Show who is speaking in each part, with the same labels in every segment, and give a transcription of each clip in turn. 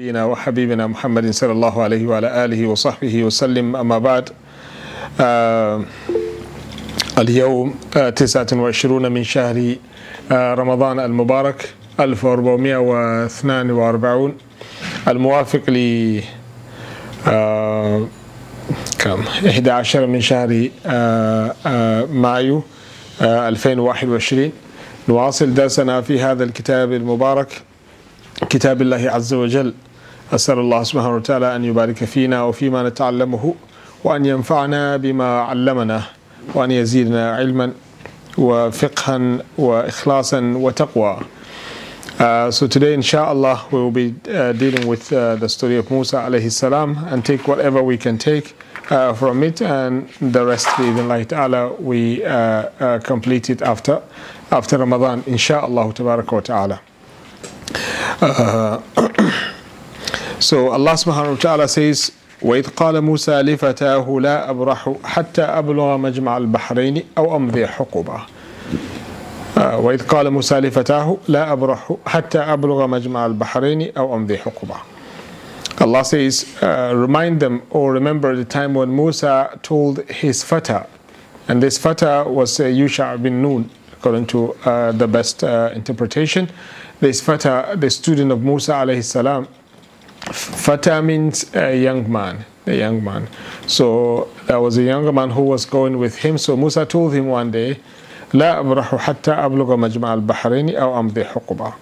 Speaker 1: نبينا وحبيبنا محمد صلى الله عليه وعلى آله وصحبه وسلم. أما بعد آه اليوم آه 29 من شهر آه رمضان المبارك 1442 الموافق ل آه كم؟ 11 من شهر آه آه مايو آه 2021 نواصل درسنا في هذا الكتاب المبارك كتاب الله عز وجل. أسأل الله سبحانه وتعالى أن يبارك فينا وفيما نتعلمه وأن ينفعنا بما علمنا وأن يزيدنا علما وفقها وإخلاصا وتقوى Uh, so today, inshallah, we will be uh, dealing with uh, the story of Musa alayhi salam and take whatever we can take uh, from it, and the rest, bi'idhnillahi ta'ala, we uh, uh, complete it after after Ramadan, inshallah, tabarak wa ta'ala. Uh, so Allah subhanahu wa ta'ala says, وإذ قال موسى لفتاه لا أبرح حتى أبلغ مجمع البحرين أو أمضي حقبة آه، وإذ قال موسى لفتاه لا أبرح حتى أبلغ مجمع البحرين أو أمضي حقبة Allah says, uh, remind them or remember the time when Musa told his fata, and this fata was uh, Yusha bin Nun, according to uh, the best uh, interpretation. This fata, the student of Musa alayhi salam, fata means a young man, a young man. So there was a younger man who was going with him. So Musa told him one day, لا أبرح حتى أبلغ مجمع البحرين أو أمضي حقبة.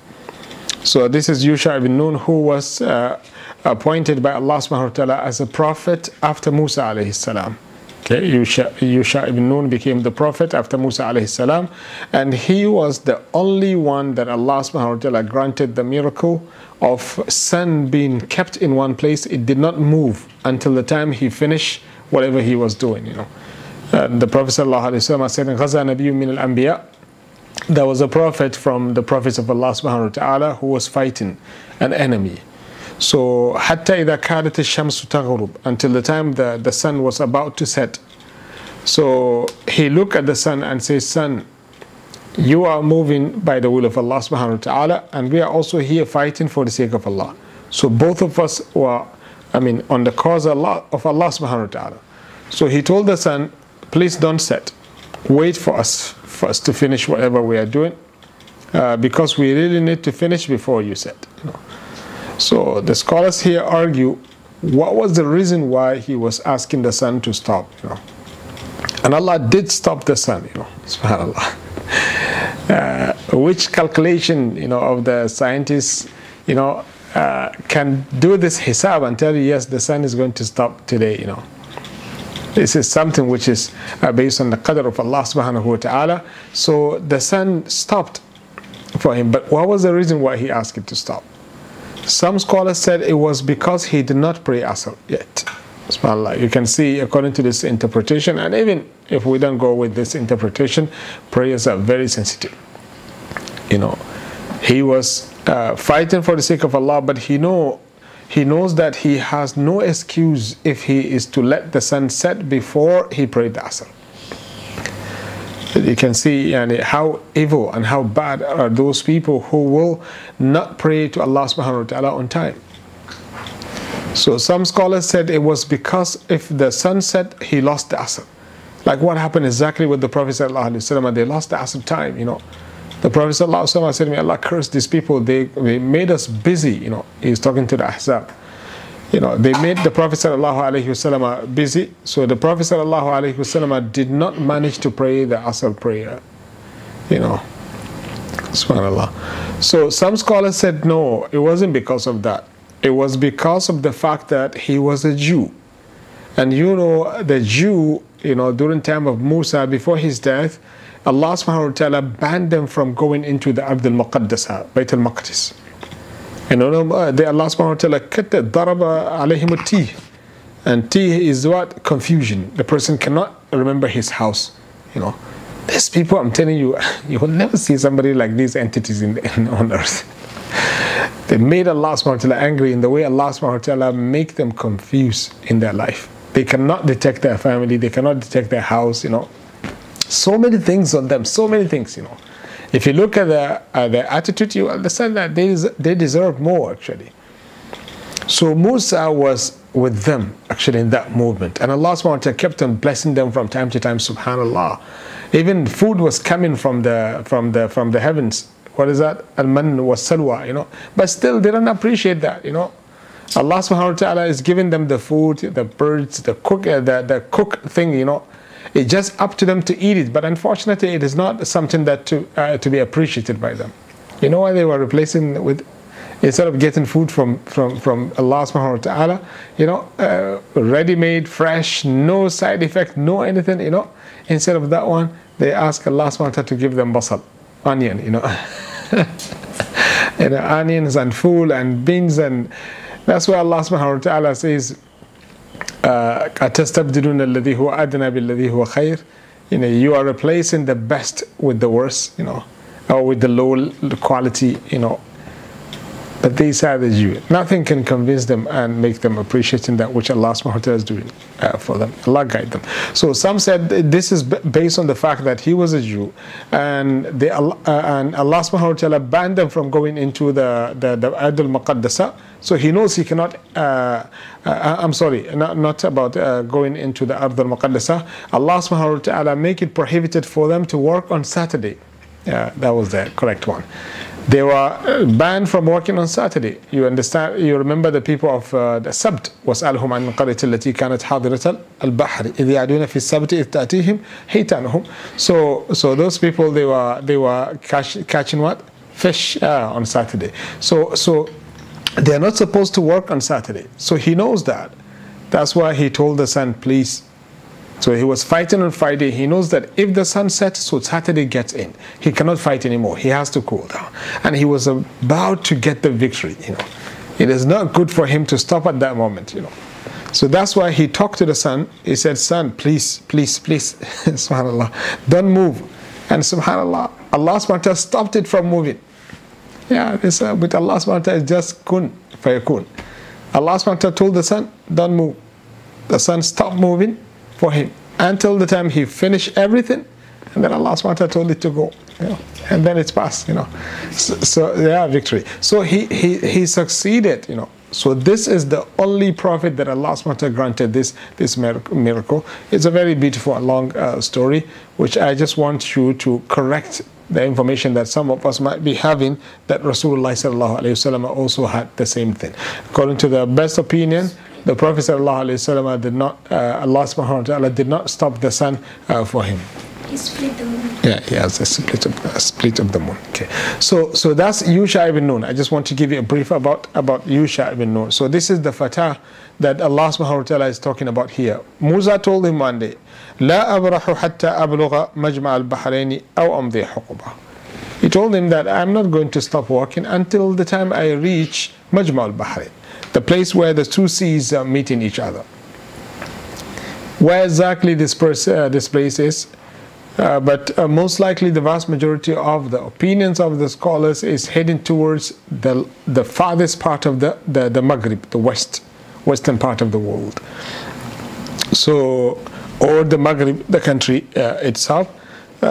Speaker 1: So this is Yusha ibn Nun who was uh, appointed by Allah subhanahu wa ta'ala as a prophet after Musa alayhi salam. Okay, Yusha, Yusha ibn Nun became the prophet after Musa alayhi salam, and he was the only one that Allah subhanahu wa ta'ala granted the miracle of sun being kept in one place. It did not move until the time he finished whatever he was doing, you know. And the Prophet sallallahu alayhi wa sallam said, غَزَى نَبِيٌّ مِنَ الْأَنْبِيَاءِ There was a prophet from the prophets of Allah subhanahu wa ta'ala who was fighting an enemy. So حتى إذا كادت الشمس تغرب until the time the, the sun was about to set. So he looked at the sun and says, Sun, you are moving by the will of Allah subhanahu wa ta'ala, and we are also here fighting for the sake of Allah. So both of us were, I mean, on the cause of Allah, subhanahu wa ta'ala. So he told the sun, please don't set. Wait for us, for us to finish whatever we are doing, uh, because we really need to finish before you set. You know. So the scholars here argue what was the reason why he was asking the sun to stop, you know. And Allah did stop the sun, you know, subhanAllah. Uh, which calculation, you know, of the scientists, you know, uh, can do this hisab and tell you, yes, the sun is going to stop today, you know. This is something which is uh, based on the qadr of Allah subhanahu wa ta'ala. So the sun stopped for him. But what was the reason why he asked it to stop? Some scholars said it was because he did not pray Asr yet. SubhanAllah. You can see, according to this interpretation, and even if we don't go with this interpretation, prayers are very sensitive. You know, he was uh, fighting for the sake of Allah, but he know he knows that he has no excuse if he is to let the sun set before he prayed the Asr. You can see yani, how evil and how bad are those people who will not pray to Allah subhanahu wa ta'ala on time. So some scholars said it was because if the sun set, he lost the Asr. Like what happened exactly with the Prophet ﷺ, they lost the Asr time, you know. The Prophet ﷺ said, May Allah curse these people, they, they made us busy, you know. He's talking to the Ahzab. You know, they made the Prophet ﷺ busy, so the Prophet ﷺ did not manage to pray the Asr prayer, you know. Subhanallah. So some scholars said no, it wasn't because of that. it was because of the fact that he was a Jew. And you know, the Jew, you know, during time of Musa, before his death, Allah subhanahu wa ta'ala banned them from going into the Ard al-Muqaddasa, Bayt al-Maqdis. And you know, uh, the Allah subhanahu wa ta'ala katta daraba alayhim tih. And tih is what? Confusion. The person cannot remember his house, you know. These people, I'm telling you, you will never see somebody like these entities in, in on earth. They made Allah subhanahu wa ta'ala angry in the way Allah subhanahu wa ta'ala make them confused in their life. They cannot detect their family, they cannot detect their house, you know. So many things on them, so many things, you know. If you look at their, uh, their attitude, you understand that they, they deserve more actually. So Musa was with them actually in that movement. And Allah subhanahu wa ta'ala kept on blessing them from time to time, subhanAllah. Even food was coming from the from the from the heavens. What is that? Al-man was salwa, you know. But still they don't appreciate that, you know. Allah subhanahu wa ta'ala is giving them the food, the birds, the cook uh, the, the cook thing, you know. It's just up to them to eat it. But unfortunately it is not something that to uh, to be appreciated by them. You know why they were replacing with instead of getting food from, from, from Allah subhanahu wa ta'ala, you know, uh, ready made, fresh, no side effect, no anything, you know. Instead of that one, they ask Allah subhanahu wa ta'ala to give them basal, onion, you know. you know, onions and food and beans and that's why Allah subhanahu wa ta'ala says, أَتَسْتَبْدِلُونَ الَّذِي هُوَ أَدْنَى بِالَّذِي هُوَ خَيْرٌ You know, you are replacing the best with the worst, you know, or with the low quality, you know, but they say the Jew. Nothing can convince them and make them appreciating that which Allah subhanahu wa ta'ala is doing uh, for them. Allah guide them. So some said this is based on the fact that he was a Jew and they, uh, and Allah subhanahu wa ta'ala banned them from going into the, the, the Adul Maqaddasa. So he knows he cannot, uh, uh I'm sorry, not, not about uh, going into the Adul Maqaddasa. Allah subhanahu wa ta'ala make it prohibited for them to work on Saturday. Yeah, that was the correct one. They were uh, banned from working on Saturday. You understand? You remember the people of uh, the Sabt وَسْأَلْهُمْ عَنْ الْقَرْيَةِ الَّتِي كَانَتْ حَاضِرَةَ الْبَحْرِ إِذْ يَعْدُونَ فِي السَّبْتِ إِذْ تَأْتِيهِمْ حِيتَانُهُمْ So, so those people they were they were catch, catching what fish uh, on Saturday. So, so they are not supposed to work on Saturday. So he knows that. That's why he told the sun, please so he was fighting on Friday. He knows that if the sun sets, so Saturday gets in. He cannot fight anymore. He has to cool down. And he was about to get the victory, you know. It is not good for him to stop at that moment, you know. So that's why he talked to the sun. He said, Sun, please, please, please, subhanAllah, don't move. And subhanAllah, Allah subhanahu stopped it from moving. Yeah, this, uh, with Allah subhanahu just kun fayakun. Allah subhanahu told the sun, don't move. The sun stopped moving for him until the time he finished everything, and then Allah SWT told it to go. You know, and then it's passed, you know. So, so yeah, victory. So he, he, he succeeded, you know. So this is the only prophet that Allah SWT granted this, this miracle. It's a very beautiful and long uh, story, which I just want you to correct the information that some of us might be having that Rasulullah also had the same thing. According to the best opinion, the Prophet ﷺ did not, uh, Allah subhanahu wa ta'ala did not stop the sun uh, for him.
Speaker 2: He split the moon.
Speaker 1: Yeah, he has a split of, a split of the moon. Okay, so so that's Yusha ibn Nun. I just want to give you a brief about about Yusha ibn Nun. So this is the fatah that Allah subhanahu wa ta'ala is talking about here. Musa told him one day, لا أبرح حتى أبلغ مجمع البحرين أو أمضي حقبة. He told him that I'm not going to stop walking until the time I reach Majma al-Bahrain the place where the two seas are meeting each other. Where exactly this, uh, this place is, uh, but uh, most likely the vast majority of the opinions of the scholars is heading towards the, the farthest part of the, the, the Maghrib, the west, western part of the world. So, or the Maghrib, the country uh, itself. Uh,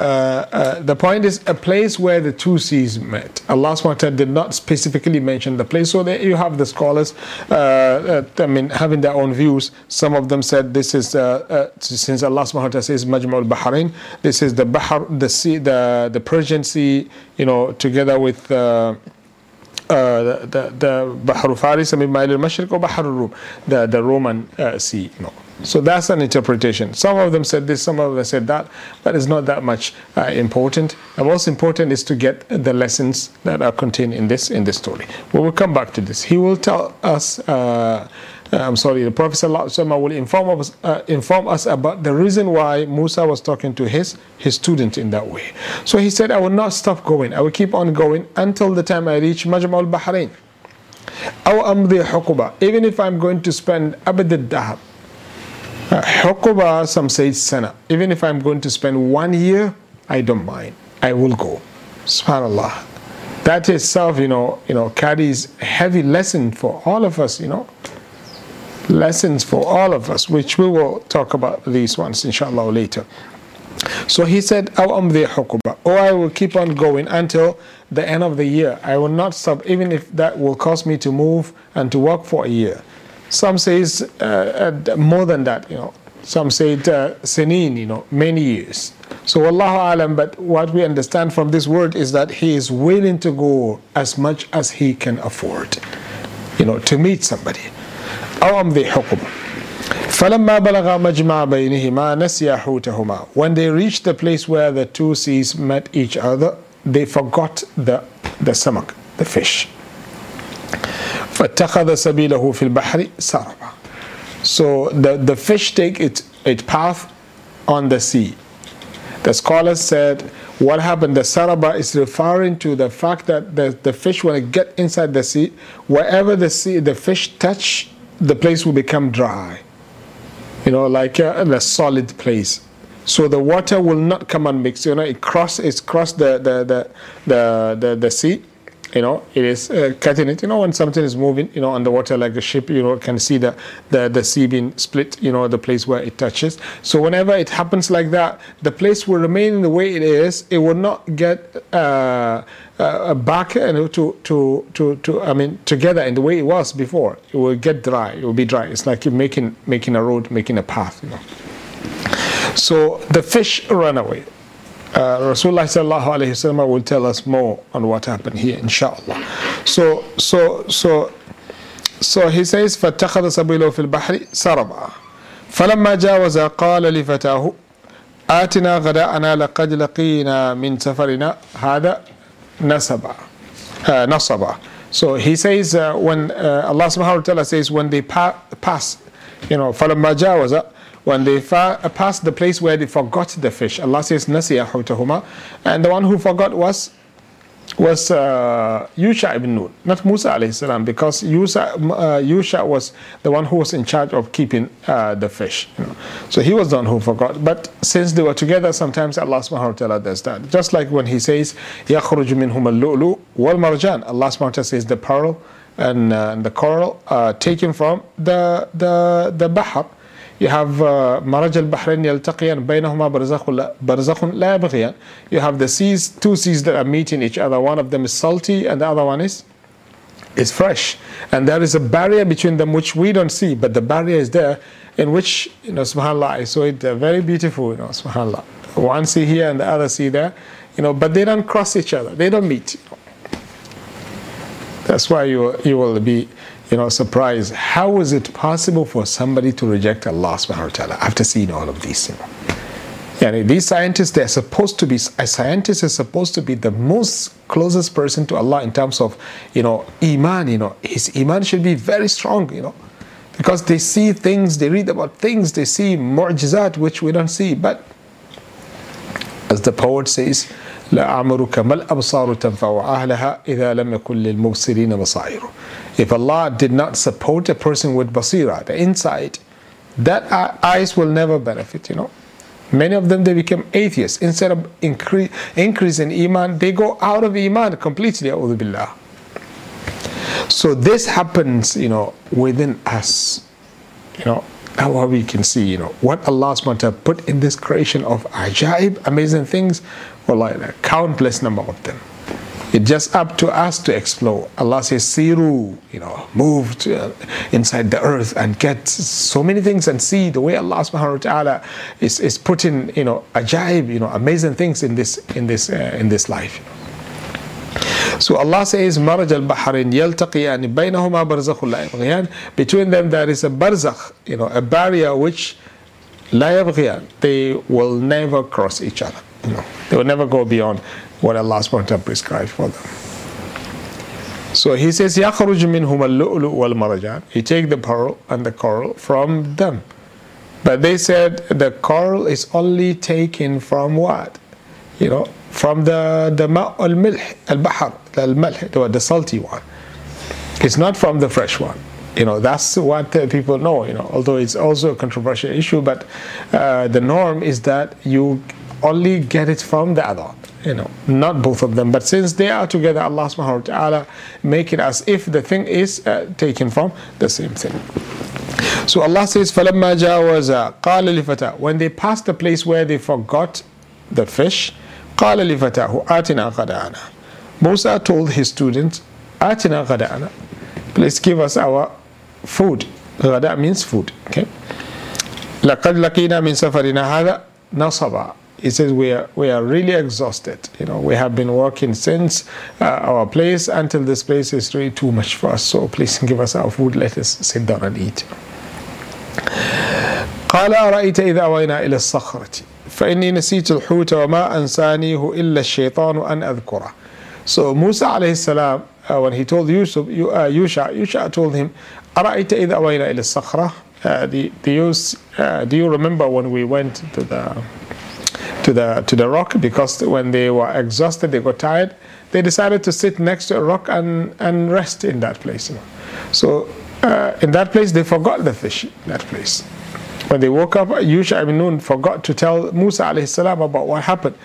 Speaker 1: uh, the point is a place where the two seas met. Allah SWT did not specifically mention the place. So there you have the scholars, uh, uh I mean, having their own views. Some of them said this is, since Allah SWT says Majma al-Bahrain, this is the Bahar, the sea, the, the Persian Sea, you know, together with the, the, Bahar Faris, I mean, al-Mashriq or Bahar al-Rum, the, the Roman Sea, you know. So that's an interpretation. Some of them said this, some of them said that, but it's not that much uh, important. The most important is to get the lessons that are contained in this in this story. We will come back to this. He will tell us. Uh, uh I'm sorry, the Prophet will inform us, uh, inform us about the reason why Musa was talking to his, his student in that way. So he said, I will not stop going. I will keep on going until the time I reach Majma al-Bahrain. Even if I'm going to spend abad al-dahab, some say sana. Even if I'm going to spend one year, I don't mind. I will go. Subhanallah. That itself, you know, you know, carries heavy lesson for all of us, you know. Lessons for all of us, which we will talk about these ones inshallah later. So he said, Or oh, I will keep on going until the end of the year. I will not stop, even if that will cause me to move and to work for a year. Some say uh, uh, more than that, you know. Some say it, uh, sinin, you know, many years. So Allah alam, but what we understand from this word is that he is willing to go as much as he can afford, you know, to meet somebody. أو أمضي حكم فلما بلغ مجمع بينهما نسيا حوتهما When they reached the place where the two seas met each other, they forgot the, the samak, the fish. فاتخذ سبيله في البحر سربا So the, the fish take its, its path on the sea. The scholars said what happened, the saraba is referring to the fact that the, the fish, when it get inside the sea, wherever the sea, the fish touch, the place will become dry. You know, like a, a solid place. So the water will not come and mix. You know, it cross, it's cross the, the, the, the, the, the sea you know it is uh, cutting it. You know when something is moving you know underwater like a ship you know can see the, the the sea being split you know the place where it touches. So whenever it happens like that the place will remain the way it is. It will not get uh, uh, back you know, to, to to to I mean together in the way it was before. It will get dry. It will be dry. It's like making making a road making a path you know. So the fish run away uh, Rasulullah sallallahu alayhi wasallam will tell us more on what happened here, inshallah. So, so, so, so he says, فَاتَّخَذَ سَبِيلَهُ فِي الْبَحْرِ سَرَبًا فَلَمَّا جَاوَزَ قَالَ لِفَتَاهُ آتنا غداءنا لقد لقينا من سفرنا هذا نسبا uh, نصبا So he says uh, when uh, Allah subhanahu wa ta'ala says when they pa pass, you know, فَلَمَّا جَاوَزَ when they passed the place where they forgot the fish. Allah says, Nasiya hutahuma. And the one who forgot was was uh, Yusha ibn Nun, not Musa alayhi salam, because Yusha, uh, Yusha was the one who was in charge of keeping uh, the fish. You know. So he was the one who forgot. But since they were together, sometimes Allah subhanahu wa ta'ala does that. Just like when he says, يَخْرُجُ مِنْهُمَ اللُّؤْلُؤُ وَالْمَرْجَانِ Allah subhanahu wa ta'ala says the pearl and, uh, and the coral taken from the, the, the bahar. You have uh, Maraj al-Bahrain yaltaqiyan baynahuma barzakhun barzakhun la yabghiyan. You have the seas, two seas that are meeting each other. One of them is salty and the other one is is fresh. And there is a barrier between them which we don't see, but the barrier is there in which, you know, subhanAllah, I saw it uh, very beautiful, you know, subhanAllah. One sea here and the other sea there, you know, but they don't cross each other, they don't meet. That's why you, you will be you know, surprised. How is it possible for somebody to reject Allah subhanahu wa ta'ala after seeing all of these? Know? Yeah, these scientists, they're supposed to be, a scientist is supposed to be the most closest person to Allah in terms of, you know, Iman, you know, his Iman should be very strong, you know, because they see things, they read about things, they see mu'jizat which we don't see. But as the poet says, لأعمرك ما الأبصار تنفع أهلها إذا لم يكن للمبصرين بصائر if Allah did not support a person with basira, the insight, that eyes will never benefit, you know. Many of them, they become atheists. Instead of increase, increase in iman, they go out of iman completely, billah. So this happens, you know, within us. You know, that's what we can see, you know, what Allah SWT put in this creation of ajaib, amazing things, well, like a countless number of them. It's just up to us to explore. Allah says, Siru, you know, move to, uh, inside the earth and get so many things and see the way Allah subhanahu wa ta'ala is, is putting, you know, ajaib, you know, amazing things in this in this uh, in this life. So Allah says, Maraj al Bahrain yaltaqiyan baynahuma barzakhul. Between them there is a barzakh, you know, a barrier which la. They will never cross each other You know, they will never go beyond what Allah subhanahu prescribed for them. So he says, يَخْرُجُ مِنْهُمَ اللُّؤْلُؤُ وَالْمَرَجَانِ He take the pearl and the coral from them. But they said the coral is only taken from what? You know, from the the ma' al-milh, al-bahr, the the salty one. It's not from the fresh one. You know, that's what uh, people know, you know, although it's also a controversial issue, but uh, the norm is that you only get it from the other you know, not both of them. But since they are together, Allah subhanahu wa ta'ala make it as if the thing is uh, taken from the same thing. So Allah says, فَلَمَّا جَاوَزَا قَالَ لِفَتَى When they passed the place where they forgot the fish, قَالَ لِفَتَاهُ آتِنَا غَدَانَا Musa told his students, آتِنَا غَدَانَا Please give us our food. غدا means food. Okay. لَقَدْ لَقِينَا مِنْ سَفَرِنَا هَذَا نَصَبًا he says we are we are really exhausted you know we have been working since uh, our place until this place is really too much for us so please give us our food let us sit down and eat قال أرأيت إذا أوينا إلى الصخرة فإني نسيت الحوت وما أنسانيه إلا الشيطان أن أذكره So Musa alayhi salam uh, when he told Yusuf, uh, Yusha, Yusha told him أرأيت إذا أوينا إلى الصخرة uh, do, do, you, uh, do you remember when we went to the to the to the rock because when they were exhausted, they got tired. They decided to sit next to a rock and and rest in that place. You know. So uh, in that place, they forgot the fish. In that place, when they woke up, Yusha ibn Nun forgot to tell Musa alayhi salam about what happened.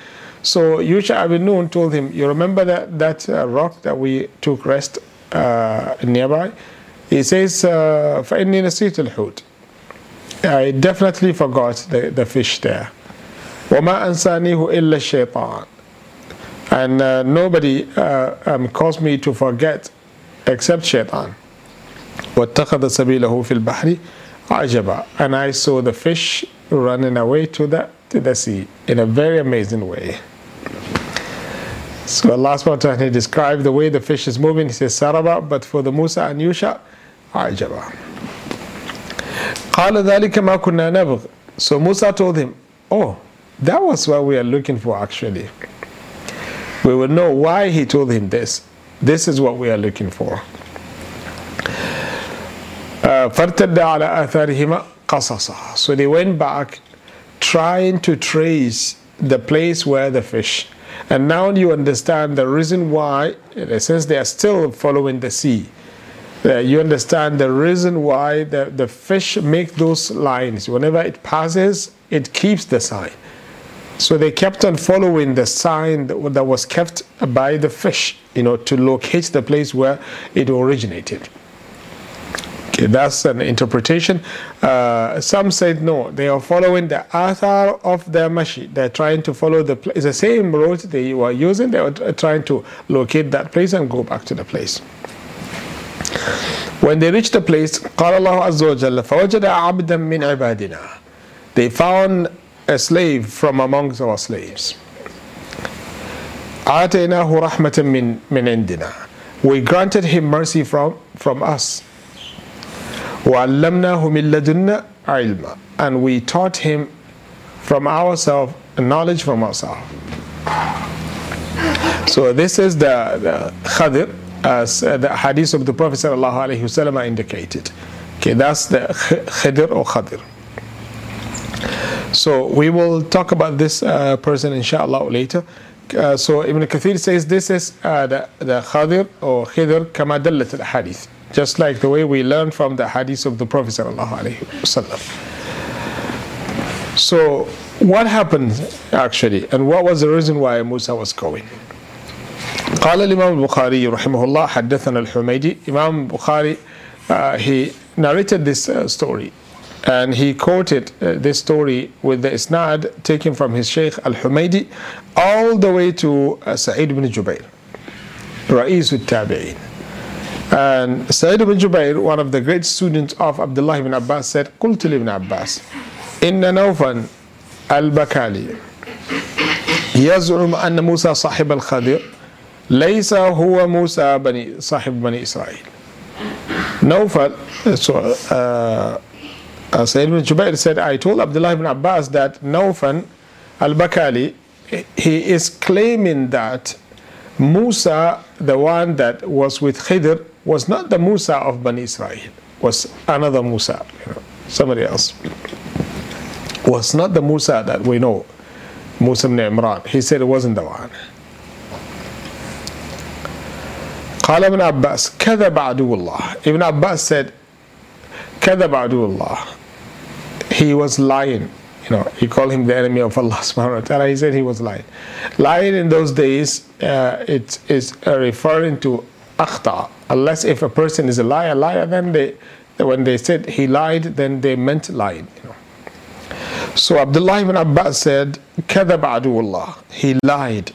Speaker 1: So Yusha ibn Nun told him, "You remember that that uh, rock that we took rest uh, nearby?" He says, فَإِنِّي نَسِيتُ الْحُوتِ I definitely forgot the, the fish there. وَمَا أَنْسَانِيهُ إِلَّا الشَّيْطَانِ And uh, nobody uh, um, caused me to forget except shaitan. وَاتَّخَذَ سَبِيلَهُ فِي الْبَحْرِ عَجَبًا And I saw the fish running away to the, to the sea in a very amazing way. So Allah subhanahu wa ta'ala described the way the fish is moving. He says Saraba, but for the Musa and Yusha, عجبا. قال ذلك ما كنا نبغ. So Musa told him, Oh, that was what we are looking for actually. We will know why he told him this. This is what we are looking for. فارتد على آثارهما قصصا. So they went back trying to trace the place where the fish. And now you understand the reason why, in a sense, they are still following the sea. Uh, you understand the reason why the, the fish make those lines. Whenever it passes, it keeps the sign. So they kept on following the sign that, that was kept by the fish, you know, to locate the place where it originated. Okay, that's an interpretation. Uh, some said no, they are following the athar of the mashi. They're trying to follow the place. the same road they were using. They were trying to locate that place and go back to the place. When they reached the place, قال الله عز وجل فوجد عبدا من عبادنا. They found a slave from amongst our slaves. آتيناه رحمة من من عندنا. We granted him mercy from from us. وعلمناه من لدنا علما. And we taught him from ourselves knowledge from ourselves. So this is the, the Khadir as uh, the hadith of the Prophet sallallahu alaihi wasallam indicated. Okay, that's the Khadir or Khadir. So we will talk about this uh, person inshallah later. Uh, so Ibn Kathir says this is uh, the, the Khadir or Khidr kama dallat al hadith. Just like the way we learn from the hadith of the Prophet sallallahu alaihi wasallam. So what happened actually and what was the reason why Musa was going? قال الإمام البخاري رحمه الله حدثنا الحميدي Imam Bukhari uh, he narrated this uh, story and he quoted uh, this story with the isnad taken from his Sheikh Al-Humaydi all the way to uh, Sa'id ibn Jubair Ra'is al-Tabi'in and Sa'id ibn Jubair one of the great students of Abdullah ibn Abbas said قلت لابن عباس إن نوفا البكالي يزعم أن موسى صاحب الخضر ليس هو موسى بني صاحب بني إسرائيل Nawfal, so, uh, uh, Sayyid ibn Jubair said, I told Abdullah ibn Abbas that Nawfal al-Bakali, he is claiming that Musa, the one that was with Khidr, was not the Musa of Bani Israel, was another Musa, you know, somebody else. Was not the Musa that we know, Musa ibn Imran. He said it wasn't the one. قال ابن عباس كذب عدو الله Ibn Abbas said كذب عدو الله he was lying you know he called him the enemy of Allah subhanahu wa ta'ala he said he was lying lying in those days uh, it is uh, referring to akhta unless if a person is a liar liar then they when they said he lied, then they meant lied. You know. So Abdullah ibn Abbas said, كذب عدو الله. He lied.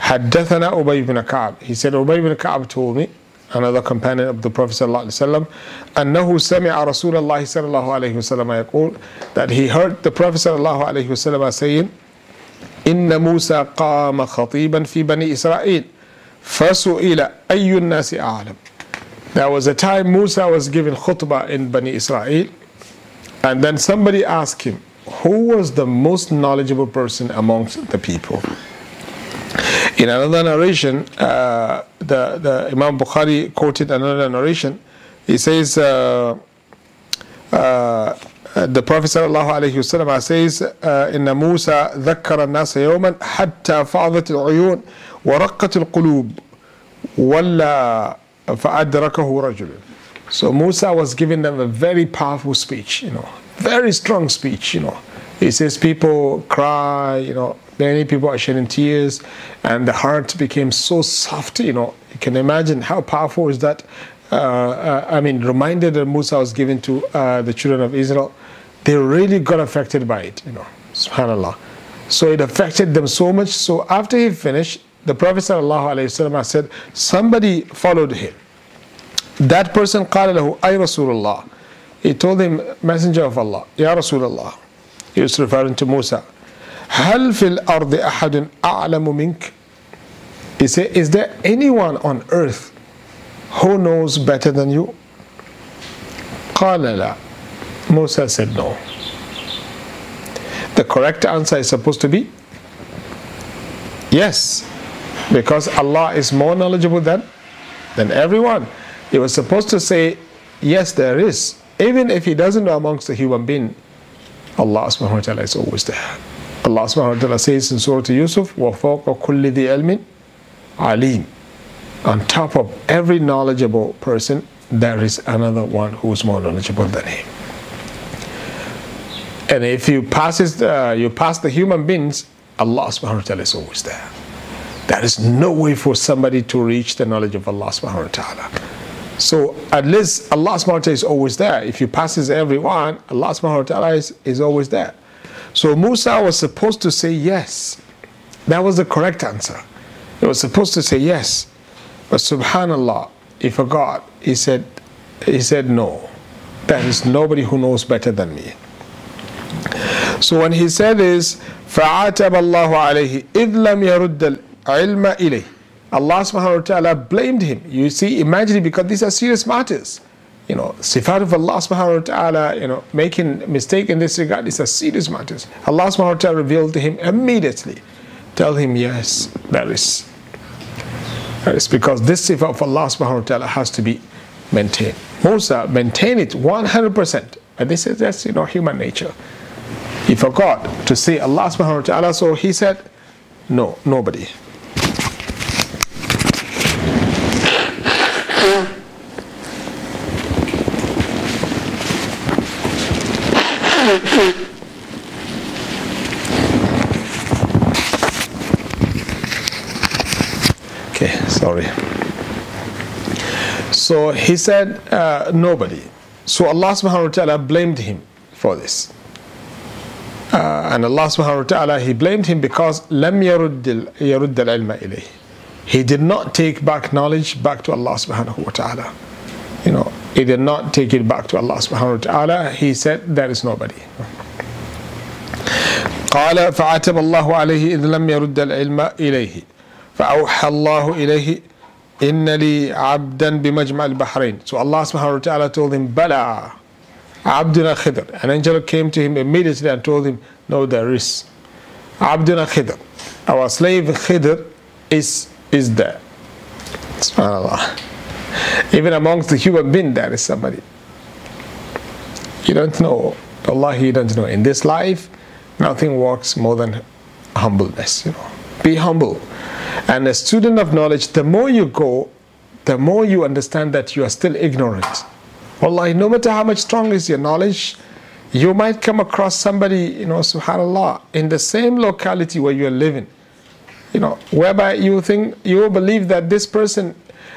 Speaker 1: حدثنا أبي بن كعب. He said, Ubay ibn Ka'b told me, another companion of the Prophet sallallahu alaihi wasallam, أنه سمع رسول الله صلى الله عليه وسلم يقول that he heard the Prophet صلى الله عليه وسلم saying, إن موسى قام خطيبا في بني إسرائيل فسئل أي الناس أعلم There was a time Musa was giving khutbah in Bani Israel, and then somebody asked him, Who was the most knowledgeable person amongst the people? In another narration, uh, the, the Imam Bukhari quoted another narration. He says, uh, uh, the Prophet ﷺ says, إن موسى ذكر الناس يوما حتى فاضت العيون ورقت القلوب ولا فأدركه رجل. So Musa was giving them a very powerful speech, you know, very strong speech, you know. He says people cry, you know, many people are shedding tears, and the heart became so soft, you know. You can imagine how powerful is that. Uh, uh, I mean, reminder that Musa was given to uh, the children of Israel, they really got affected by it, you know. Subhanallah. So it affected them so much. So after he finished, the Prophet ﷺ said, somebody followed him. That person قال له أي رسول الله. He told him, Messenger of Allah, Ya Rasulullah. He was referring to Musa. هل في الأرض أحد أعلم منك? He said, Is there anyone on earth who knows better than you? قال لا. Musa said no. The correct answer is supposed to be yes, because Allah is more knowledgeable than, than everyone. He was supposed to say, yes, there is. Even if he doesn't know amongst the human being, Allah subhanahu wa ta'ala is always there. Allah subhanahu wa ta'ala says in Surah Yusuf, وَفَوْقَ كُلِّ ذِي عِلْمٍ عَلِيمٍ On top of every knowledgeable person, there is another one who is more knowledgeable than him. And if you passes the, you pass the human beings, Allah subhanahu wa ta'ala is always there. There is no way for somebody to reach the knowledge of Allah subhanahu wa ta'ala. So at least Allah subhanahu wa ta'ala is always there. If you passes everyone, Allah subhanahu wa ta'ala is, is always there. So Musa was supposed to say yes. That was the correct answer. He was supposed to say yes. But subhanallah, he forgot. He said, he said no. There is nobody who knows better than me. So when he said this, فَعَاتَبَ اللَّهُ عَلَيْهِ إِذْ لَمْ يَرُدَّ الْعِلْمَ إِلَيْهِ Allah subhanahu wa ta'ala blamed him. You see, imagine because these are serious matters. You know, sifat of Allah subhanahu wa ta'ala, you know, making mistake in this regard is a serious matters. Allah subhanahu wa ta'ala revealed to him immediately. Tell him, yes, there is. That is because this sifat of Allah subhanahu wa ta'ala has to be maintained. Musa maintain it 100%. And this is just, you know, human nature. He forgot to say Allah subhanahu wa ta'ala, so he said, No, nobody. Okay, sorry. So he said, uh, Nobody. So Allah subhanahu wa ta'ala blamed him for this. Uh, and Allah subhanahu wa ta'ala, He blamed him because لم يرد يرد العلم إليه. He did not take back knowledge back to Allah subhanahu wa ta'ala. You know, he did not take it back to Allah subhanahu wa ta'ala. He said, there is nobody. قال فعتب الله عليه إذ لم يرد العلم إليه فأوحى الله إليه إن لي عبدا بمجمع البحرين So Allah subhanahu wa ta'ala told him بلى Abduna Khidr. An angel came to him immediately and told him, No, there is. Abduna Khidr. Our slave Khidr is, is there. SubhanAllah. Even amongst the human being, there is somebody. You don't know. Allah, you don't know. In this life, nothing works more than humbleness. You know, be humble. And a student of knowledge, the more you go, the more you understand that you are still ignorant. Allah, no matter how much strong is your knowledge, you might come across somebody, you know, subhanAllah, in the same locality where you're living, you know, whereby you think, you believe that this person,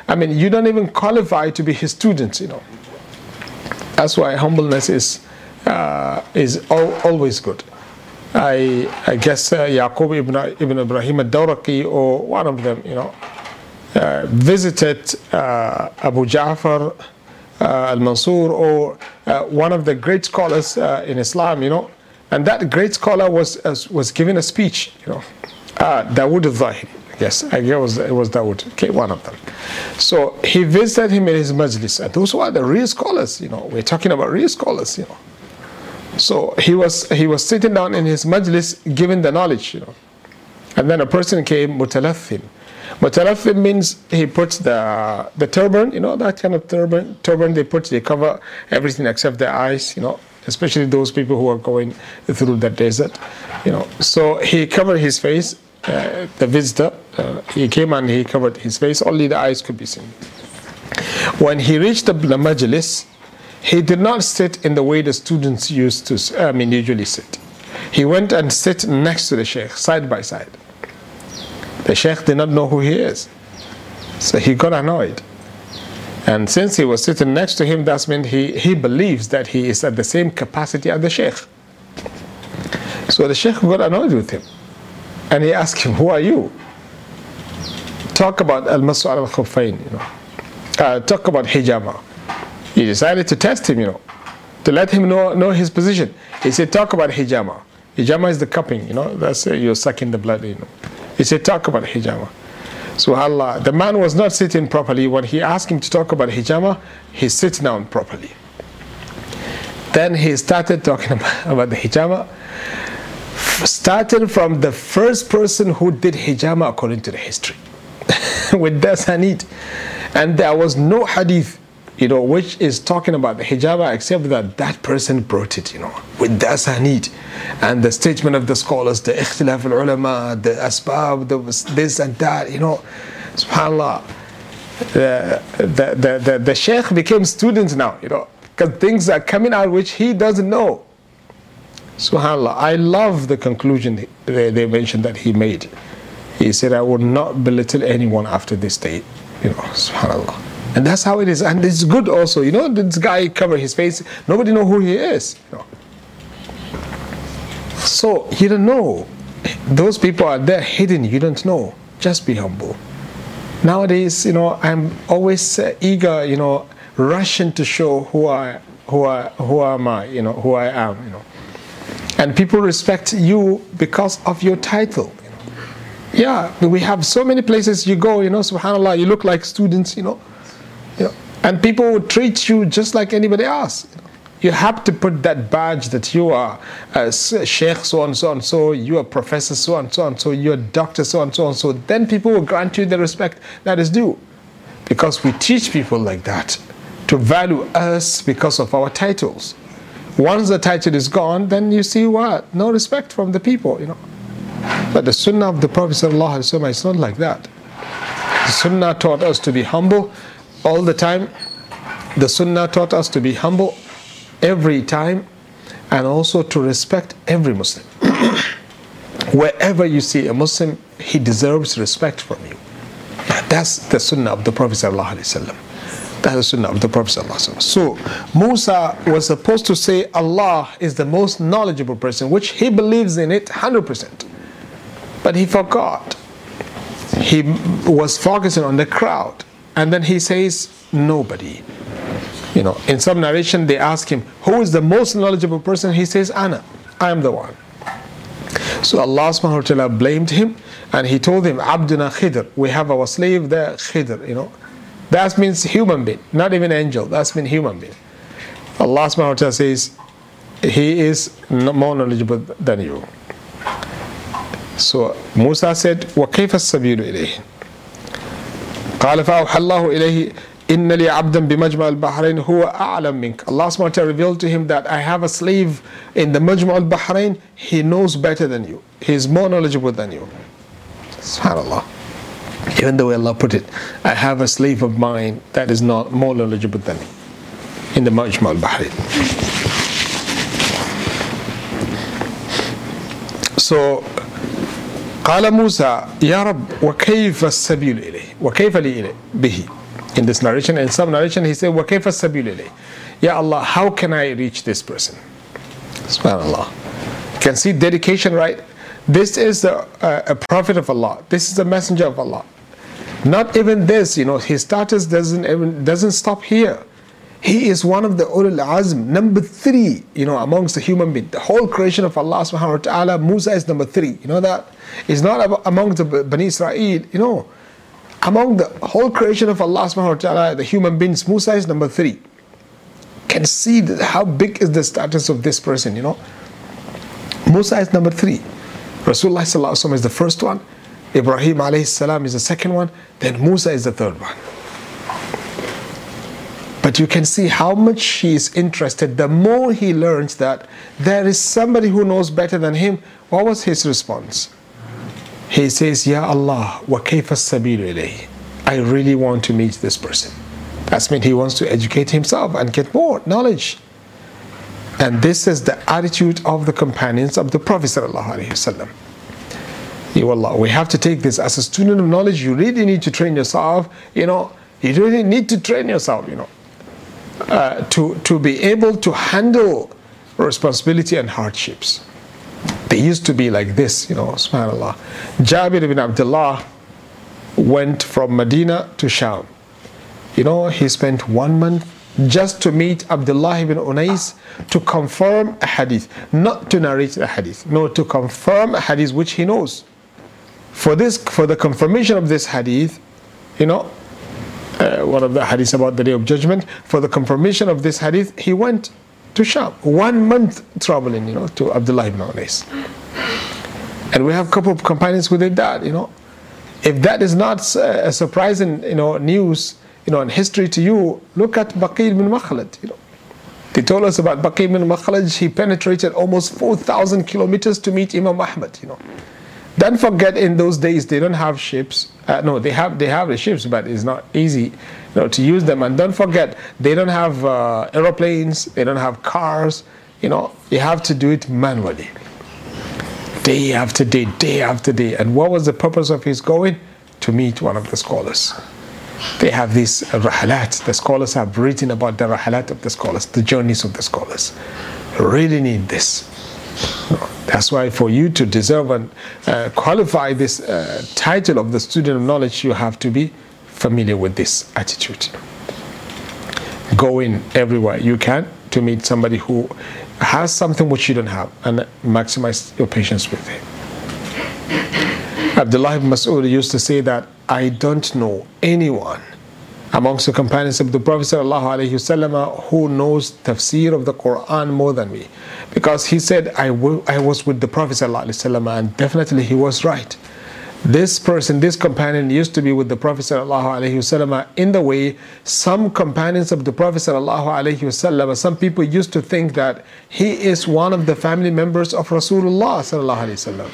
Speaker 1: I mean, you don't even qualify to be his student, you know. That's why humbleness is uh, is al- always good. I I guess uh, Yaqub ibn, ibn Ibrahim al-Dawraqi or one of them, you know, uh, visited uh, Abu Ja'far uh, al-Mansur or uh, one of the great scholars uh, in Islam, you know, and that great scholar was was given a speech, you know, Dawood al-Zahiri. Yes, I guess it was, it was Dawood, okay, one of them. So he visited him in his majlis, and those were the real scholars, you know. We're talking about real scholars, you know. So he was he was sitting down in his majlis, giving the knowledge, you know. And then a person came, mutalathim. Mutalathim means he puts the the turban, you know, that kind of turban. Turban they put, they cover everything except their eyes, you know, especially those people who are going through the desert, you know. So he covered his face. The visitor, uh, he came and he covered his face. Only the eyes could be seen. When he reached the, the majlis, he did not sit in the way the students used to, I mean, usually sit. He went and sit next to the sheikh, side by side. The sheikh did not know who he is. So he got annoyed. And since he was sitting next to him, that means he, he believes that he is at the same capacity as the sheikh. So the sheikh got annoyed with him. And he asked him, Who are you? Talk about al masu al khuffain, you know. Uh, talk about hijama. He decided to test him, you know, to let him know, know his position. He said, Talk about hijama. Hijama is the cupping, you know, that's uh, you're sucking the blood, you know. He said, Talk about hijama. So Allah, the man was not sitting properly. When he asked him to talk about hijama, he sits down properly. Then he started talking about, about the hijama, starting from the first person who did hijama according to the history, with the sanid. And there was no hadith you know, which is talking about the hijab, except that that person brought it, you know, with the asanid and the statement of the scholars, the ikhtilaf al-ulama, the asbab, the this and that, you know, subhanAllah. The, the, the, the, the sheikh became students now, you know, because things are coming out which he doesn't know. SubhanAllah, I love the conclusion they, they mentioned that he made. He said, I will not belittle anyone after this day. You know, SubhanAllah. And that's how it is. And it's good also. You know, this guy covered his face. Nobody know who he is. You know. So you don't know. Those people are there hidden. You don't know. Just be humble. Nowadays, you know, I'm always uh, eager, you know, rushing to show who I, who I, who am I, you know, who I am, you know. And people respect you because of your title. Yeah, we have so many places you go, you know, subhanAllah, you look like students, you know. You know, and people will treat you just like anybody else. You, know. you have to put that badge that you are uh, a sheikh so and so and so, you are professor so and so and so, you're doctor so and so and so. Then people will grant you the respect that is due. Because we teach people like that to value us because of our titles. Once the title is gone, then you see what? No respect from the people, you know. But the sunnah of the Prophet ﷺ is not like that. The sunnah taught us to be humble all the time. The Sunnah taught us to be humble every time and also to respect every Muslim. Wherever you see a Muslim, he deserves respect from you. That's the Sunnah of the Prophet. ﷺ. That's the Sunnah of the Prophet. So Musa was supposed to say Allah is the most knowledgeable person, which he believes in it 100%. But he forgot. He was focusing on the crowd. And then he says, nobody. You know, in some narration they ask him, who is the most knowledgeable person? He says, Anna, I am the one. So Allah subhanahu wa ta'ala blamed him and he told him, Abduna Khidr, we have our slave there, Khidr, you know. That means human being, not even angel, that's mean human being. Allah subhanahu wa ta'ala says, he is more knowledgeable than you. So Musa said, وَكَيْفَ السَّبِيلُ إِلَيْهِ قال فأوحى الله إليه إن لي عبدا بمجمع البحرين هو أعلم منك Allah subhanahu wa ta'ala revealed to him that I have a slave in the Majma al-Bahrain he knows better than you he is more knowledgeable than you subhanallah even the way Allah put it I have a slave of mine that is not more knowledgeable than me in the Majma al-Bahrain so قال موسى يا رب وكيف السبيل إليه وكيف لي إليه به in this narration. In some narration, he said, وَكَيْفَ السَّبِيلُ Ya Allah, how can I reach this person? SubhanAllah. You can see dedication, right? This is uh, a prophet of Allah. This is the messenger of Allah. Not even this, you know, his status doesn't even doesn't stop here. He is one of the ulul azm, number three, you know, amongst the human being. The whole creation of Allah subhanahu wa ta'ala, Musa is number three. You know that? It's not among the Bani Israel, you know. Among the whole creation of Allah subhanahu wa ta'ala, the human beings, Musa is number three. Can see how big is the status of this person, you know. Musa is number three. Rasulullah is the first one. Ibrahim alayhi salam is the second one. Then Musa is the third one. But you can see how much he is interested. The more he learns that there is somebody who knows better than him, what was his response? He says, Ya Allah, wa kayfa sabil I really want to meet this person. That's mean he wants to educate himself and get more knowledge. And this is the attitude of the companions of the Prophet Allah, we have to take this as a student of knowledge. You really need to train yourself. You know, you really need to train yourself. You know, uh, to to be able to handle responsibility and hardships. They used to be like this. You know, Subhanallah. Jabir ibn Abdullah went from Medina to Sham. You know, he spent one month just to meet Abdullah ibn Unais to confirm a hadith, not to narrate a hadith, no, to confirm a hadith which he knows. For this, for the confirmation of this hadith, you know, uh, one of the hadiths about the day of judgment, for the confirmation of this hadith, he went to Sham, one month traveling, you know, to Abdullah ibn Unais. And we have a couple of companions who did that, you know. If that is not a surprising, you know, news, you know, in history to you, look at Baqi ibn Makhlad, you know. They told us about Baqi ibn Makhlad, he penetrated almost 4,000 kilometers to meet Imam Ahmad, you know. Don't forget in those days they don't have ships. Uh, no, they have they have the ships, but it's not easy you know, to use them. And don't forget they don't have uh, aeroplanes, they don't have cars. You know, you have to do it manually, day after day, day after day. And what was the purpose of his going? To meet one of the scholars. They have these rahalat. The scholars have written about the rahalat of the scholars, the journeys of the scholars. Really need this. That's why for you to deserve and uh, qualify this uh, title of the student of knowledge, you have to be familiar with this attitude. Go in everywhere you can to meet somebody who has something which you don't have and maximize your patience with him. Abdullah ibn Mas'ud used to say that I don't know anyone amongst the companions of the Prophet ﷺ who knows tafsir of the Quran more than me. Because he said, I, I was with the Prophet ﷺ and definitely he was right. This person, this companion used to be with the Prophet ﷺ in the way some companions of the Prophet ﷺ, some people used to think that he is one of the family members of Rasulullah ﷺ.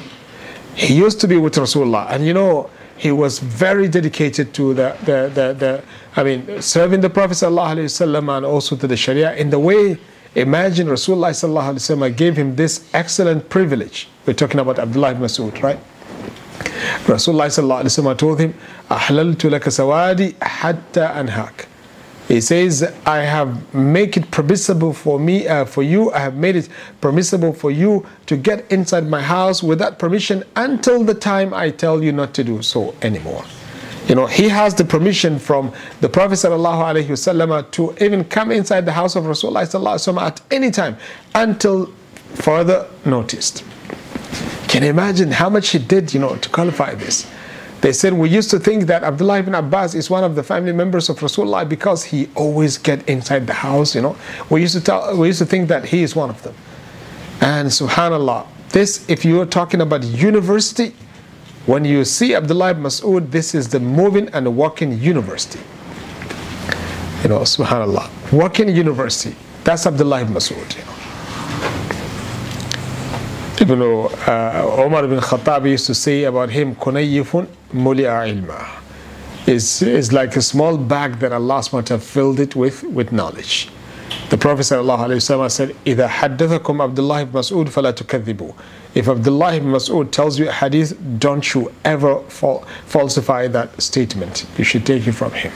Speaker 1: He used to be with Rasulullah. And you know, he was very dedicated to the, the, the, the I mean, serving the Prophet ﷺ and also to the Sharia in the way, imagine Rasulullah ﷺ gave him this excellent privilege. We're talking about Abdullah ibn Mas'ud, right? Rasulullah ﷺ told him, أحللت لك سوادي حتى أنهاك. He says, I have make it permissible for me, uh, for you, I have made it permissible for you to get inside my house without permission until the time I tell you not to do so anymore. You know, he has the permission from the Prophet ﷺ to even come inside the house of Rasulullah at any time until further noticed. Can you imagine how much he did, you know, to qualify this? They said we used to think that Abdullah ibn Abbas is one of the family members of Rasulullah because he always get inside the house, you know. We used to tell, we used to think that he is one of them. And subhanallah, this if you are talking about university, when you see Abdullah ibn Mas'ud, this is the moving and walking university. You know, subhanallah. Walking university. That's Abdullah ibn Mas'ud, you know. Ibn uh, Umar ibn Khattab used to say about him, muli'a ilma. Is is like a small bag that Allah SWT filled it with, with knowledge. The Prophet ﷺ said, إِذَا حَدَّثَكُمْ Abdullah ibn Mas'ud فَلَا تُكَذِّبُوا If Abdullah ibn Mas'ud tells you a hadith, don't you ever falsify that statement. You should take it from him.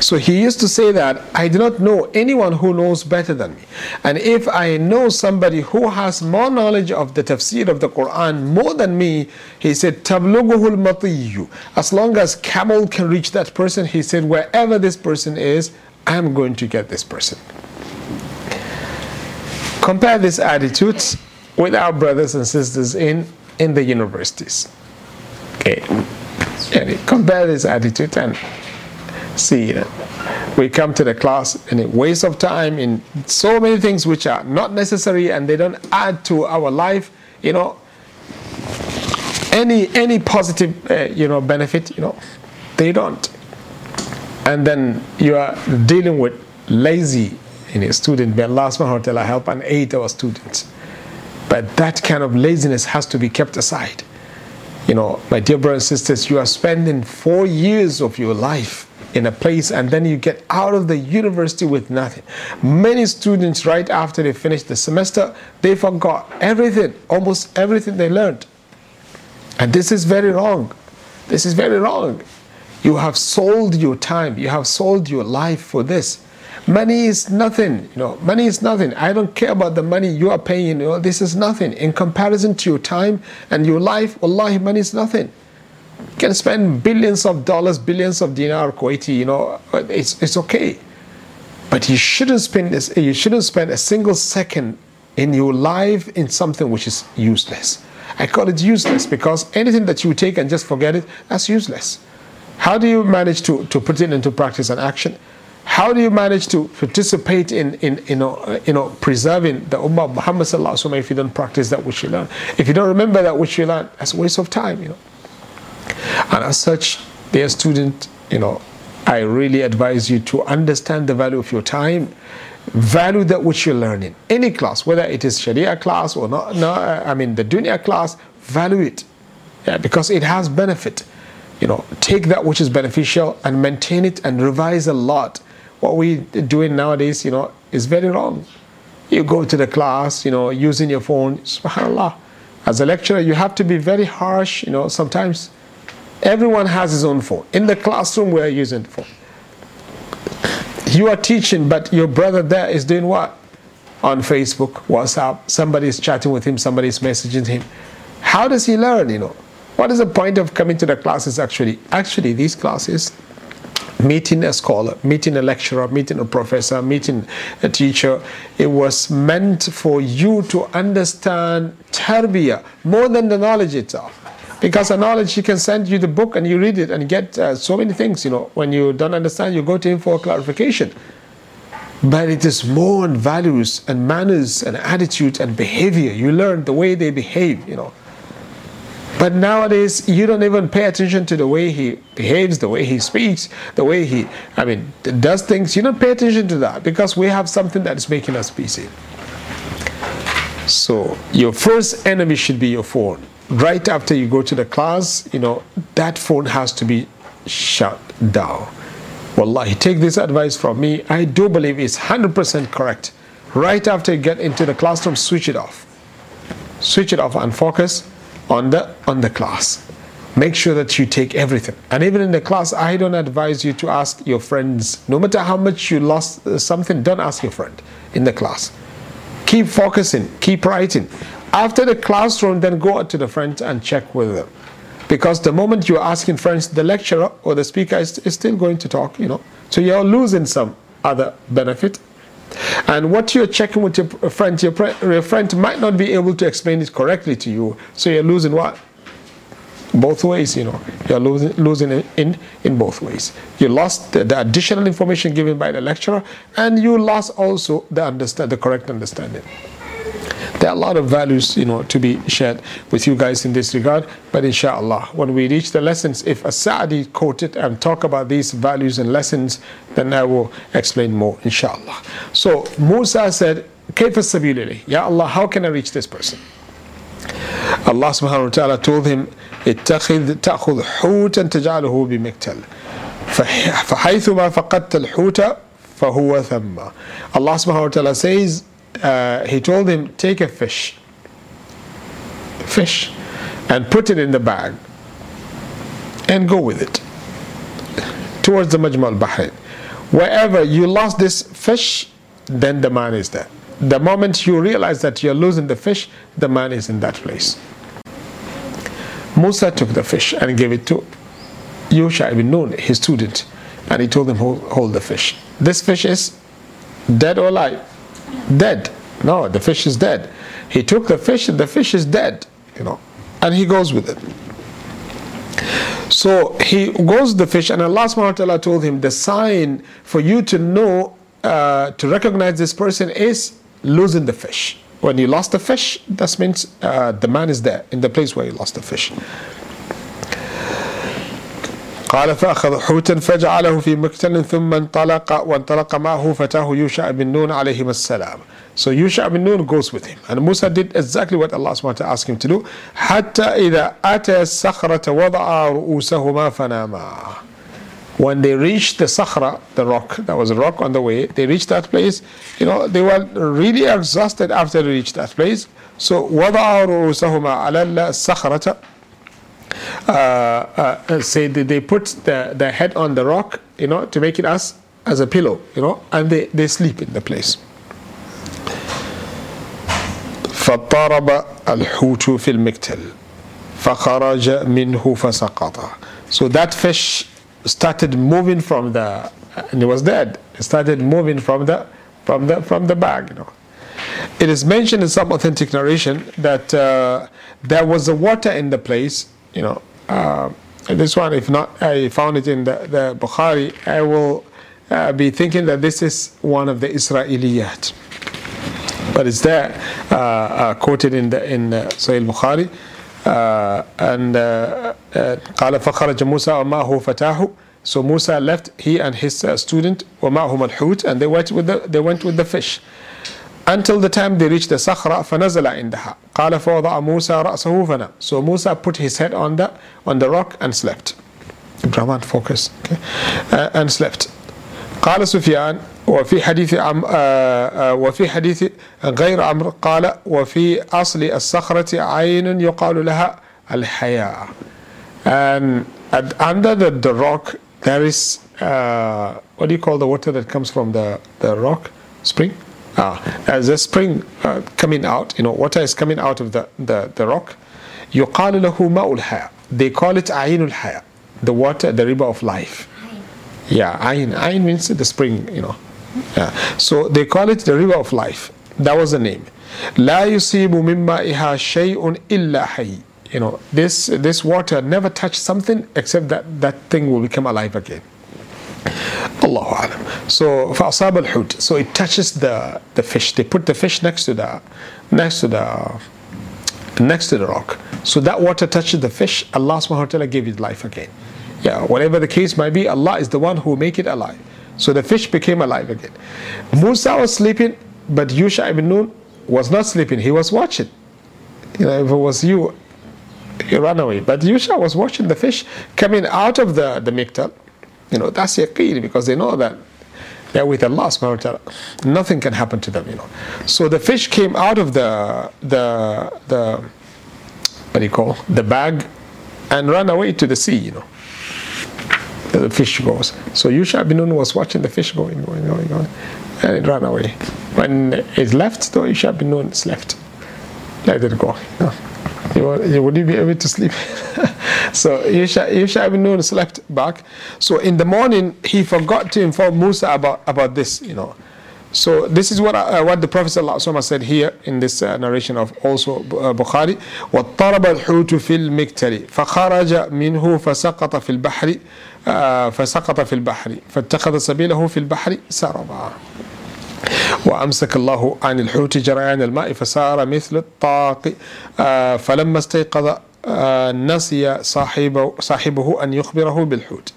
Speaker 1: So he used to say that I do not know anyone who knows better than me. And if I know somebody who has more knowledge of the tafsir of the Quran more than me, he said, Tabluguhul matiyu. As long as camel can reach that person, he said, wherever this person is, I'm going to get this person. Compare this attitude with our brothers and sisters in, in the universities. Okay. compare this attitude and see that we come to the class and a waste of time in so many things which are not necessary and they don't add to our life you know. Any any positive uh, you know benefit you know they don't. And then you are dealing with lazy in a student. May Allah subhanahu wa ta'ala help and aid our students. But that kind of laziness has to be kept aside. You know my dear brothers and sisters you are spending four years of your life in a place and then you get out of the university with nothing. Many students, right after they finish the semester, they forgot everything, almost everything they learned. And this is very wrong. This is very wrong. You have sold your time, you have sold your life for this. Money is nothing, you know, money is nothing. I don't care about the money you are paying, you know, this is nothing. In comparison to your time and your life, wallahi, money is nothing can spend billions of dollars, billions of dinar, Kuwaiti, you know, it's, it's okay. But you shouldn't spend you shouldn't spend a single second in your life in something which is useless. I call it useless because anything that you take and just forget it, that's useless. How do you manage to, to put it into practice and action? How do you manage to participate in, in you, know, you know, preserving the Ummah of Muhammad if you don't practice that which you learn? If you don't remember that which you learn, that's a waste of time, you know. And as such, dear student, you know, I really advise you to understand the value of your time, value that which you're learning. Any class, whether it is Sharia class or not, no, I mean the Dunya class, value it. Yeah, because it has benefit. You know, take that which is beneficial and maintain it and revise a lot. What we doing nowadays, you know, is very wrong. You go to the class, you know, using your phone, subhanAllah. As a lecturer, you have to be very harsh, you know, sometimes Everyone has his own phone. In the classroom, we are using the phone. You are teaching, but your brother there is doing what? On Facebook, WhatsApp, somebody is chatting with him, somebody is messaging him. How does he learn, you know? What is the point of coming to the classes actually? Actually, these classes, meeting a scholar, meeting a lecturer, meeting a professor, meeting a teacher, it was meant for you to understand tarbiyah more than the knowledge itself. Because a knowledge, he can send you the book and you read it and get uh, so many things. You know, when you don't understand, you go to him for clarification. But it is more on values and manners and attitude and behavior. You learn the way they behave, you know. But nowadays, you don't even pay attention to the way he behaves, the way he speaks, the way he, I mean, does things. You don't pay attention to that because we have something that is making us busy. So, your first enemy should be your phone right after you go to the class, you know, that phone has to be shut down. Wallahi, take this advice from me. I do believe it's 100% correct. Right after you get into the classroom, switch it off. Switch it off and focus on the on the class. Make sure that you take everything. And even in the class, I don't advise you to ask your friends. No matter how much you lost uh, something, don't ask your friend in the class. Keep focusing, keep writing. After the classroom, then go out to the front and check with them. Because the moment you're asking friends, the lecturer or the speaker is, is still going to talk, you know. So you're losing some other benefit. And what you're checking with your friend, your, your friend might not be able to explain it correctly to you. So you're losing what? both ways you know you're losing, losing in, in both ways you lost the, the, additional information given by the lecturer and you lost also the understand the correct understanding there are a lot of values, you know, to be shared with you guys in this regard. But inshallah, when we reach the lessons, if As-Sa'di quote it and talk about these values and lessons, then I will explain more, inshallah. So Musa said, كيف السبيل إليه? Ya Allah, how can I reach this person? Allah subhanahu wa ta'ala told him, اتخذ تأخذ حوتا تجعله بمكتل فحيثما فقدت الحوت فهو ثم Allah subhanahu wa ta'ala says uh, he told him, take a fish, fish, and put it in the bag and go with it towards the Majma al-Bahrain. Wherever you lost this fish, then the man is there. The moment you realize that you're losing the fish, the man is in that place. Musa took the fish and gave it to Yusha ibn Nun, his student, and he told him, hold, hold the fish. This fish is dead or alive? Dead. No, the fish is dead. He took the fish and the fish is dead, you know, and he goes with it. So he goes the fish, and Allah subhanahu wa ta'ala told him the sign for you to know, uh, to recognize this person is losing the fish. When you lost the fish, that means uh, the man is there in the place where you lost the fish. قال فأخذ حوتا فجعله في مكتل ثم انطلق وانطلق معه فتاه يوشع بن نون عليهما السلام So Yusha bin Nun goes with him. And Musa did exactly what Allah subhanahu wa ta'ala asked him to do. حتى إذا أتى الصخرة وضع رؤوسهما فناما. When they reached the Sakhra, the rock, that was a rock on the way, they reached that place, you know, they were really exhausted after they reached that place. So وضع رؤوسهما على الصخرة uh, uh, say that they put the, the head on the rock, you know, to make it as as a pillow, you know, and they, they sleep in the place. فاضطرب الحوت في المكتل فخرج منه فسقط so that fish started moving from the and it was dead it started moving from the from the from the bag you know it is mentioned in some authentic narration that uh, there was a water in the place you know uh, this one if not i found it in the, the bukhari i will uh, be thinking that this is one of the israeliyat but it's there uh, uh, quoted in the in uh, Sahih Bukhari uh, and قال فخرج موسى ومعه فتاه so Musa left he and his uh, student ومعهم الحوت and they went with the they went with the fish until the time they reached the صخرة فنزل عندها قال فوضع موسى رأسه فنام so Musa put his head on the on the rock and slept Brahman focus okay uh, and slept قال سفيان وفي حديث عم وفي حديث غير عمرو قال وفي أصل الصخرة عين يقال لها الحياة and under the, the rock there is uh, what do you call the water that comes from the, the rock spring ah, there's a spring uh, coming out you know water is coming out of the, the, the rock يقال له ماء الحياة they call it عين الحياة the water the river of life yeah عين عين means the spring you know yeah. So they call it the river of life. That was the name. لا يصيب من مائها شيء إلا حي. You know, this this water never touched something except that that thing will become alive again. Allahu alam. So فأصاب الحوت. So it touches the the fish. They put the fish next to the next to the next to the rock. So that water touches the fish. Allah subhanahu wa ta'ala gave it life again. Yeah, whatever the case might be, Allah is the one who make it alive. So the fish became alive again. Musa was sleeping, but Yusha ibn Nun was not sleeping. He was watching. You know, if it was you, you run away. But Yusha was watching the fish coming out of the, the miktal. you know, that's yaqeen because they know that they're with Allah subhanahu wa ta'ala. Nothing can happen to them, you know. So the fish came out of the the the what do you call the bag and ran away to the sea, you know the fish goes. So Yusha bin Nun was watching the fish going, going, going, going, and it ran away. When it left, though, Yusha bin Nun slept. Let it go. You, would you be able to sleep? so Yusha, bin Nun slept back. So in the morning, he forgot to inform Musa about, about this, you know. So this is what uh, what the Prophet ﷺ said here in this uh, narration of also uh, Bukhari. وَاضطرب الحوت في المكتل فخرج منه فسقط في البحر فسقط في البحر فاتخذ سبيله في البحر سربا وأمسك الله عن الحوت جريان الماء فسار مثل الطاق. فلما استيقظ نسي صاحبه, صاحبه أن يخبره بالحوت.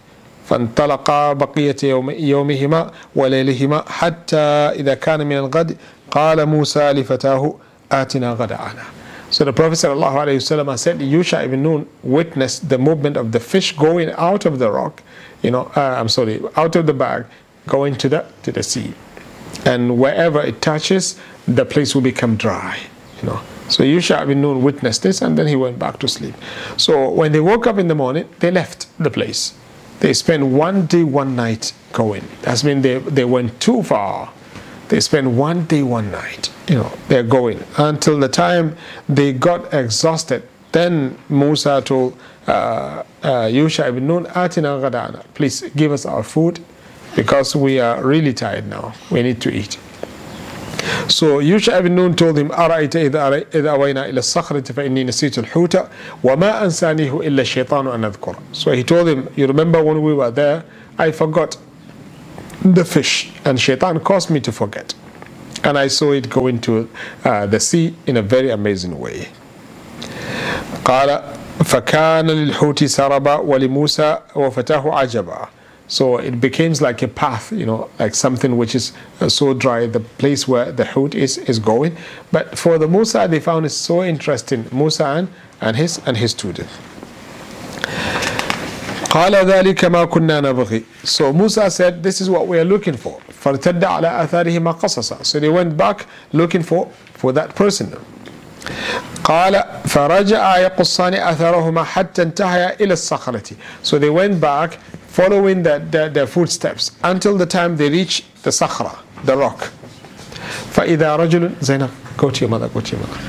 Speaker 1: فانطلقا بقية يوم يومهما وليلهما حتى إذا كان من الغد. قال موسى لفتاه آتنا غداءنا So the Prophet ﷺ said, Yusha ibn Nun witnessed the movement of the fish going out of the rock, you know, uh, I'm sorry, out of the bag, going to the, to the sea. And wherever it touches, the place will become dry, you know. So Yusha ibn Nun witnessed this and then he went back to sleep. So when they woke up in the morning, they left the place. They spent one day, one night going. That's mean they, they went too far. They spent one day, one night. You know, they're going until the time they got exhausted. Then Musa told uh, uh, Yusha ibn Nun, Atina ghadana. Please give us our food because we are really tired now. We need to eat. So Yusha ibn Nun told him, أرأيت إذا أوينا إلى الصخرة فإني نسيت الحوت وما أنسانيه إلا الشيطان أن أذكر. So he told him, you remember when we were there, I forgot the fish and shaitan caused me to forget. And I saw it go into uh, the sea in a very amazing way. قال فكان للحوت سربا ولموسى وفتاه عجبا so it becomes like a path, you know, like something which is uh, so dry, the place where the hood is, is going. But for the Musa, they found it so interesting, Musa and, and, his, and his student. قال ذلك ما كنا نبغي So Musa said, this is what we are looking for. فارتد على آثارهما قصصا So they went back looking for, for that person. قال فرجع يقصان أثرهما حتى انتهيا إلى الصخرة So they went back following the, the, their footsteps until the time they reach the sakhra, the rock. فإذا رجل زينب go to your mother go to your mother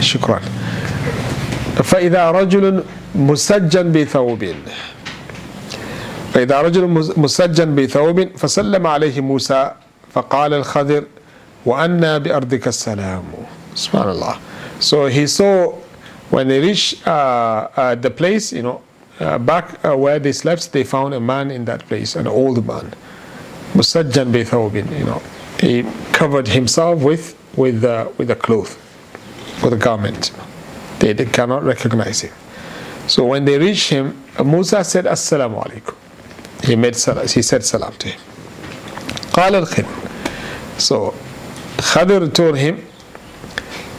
Speaker 1: شكرا فإذا رجل مسجن بثوب فإذا رجل مسجن بثوب فسلم عليه موسى فقال الخضر وأنا بأرضك السلام سبحان الله so he saw when they reached uh, uh, the place you know uh, back uh, where they slept, they found a man in that place, an old man. Musajjan bithawbin, you know. He covered himself with with uh, with a cloth, with a garment. They, they cannot recognize him. So when they reached him, Musa said, Assalamu alaikum. He made salam, he said salam to him. قال الخضر. So Khadir told him,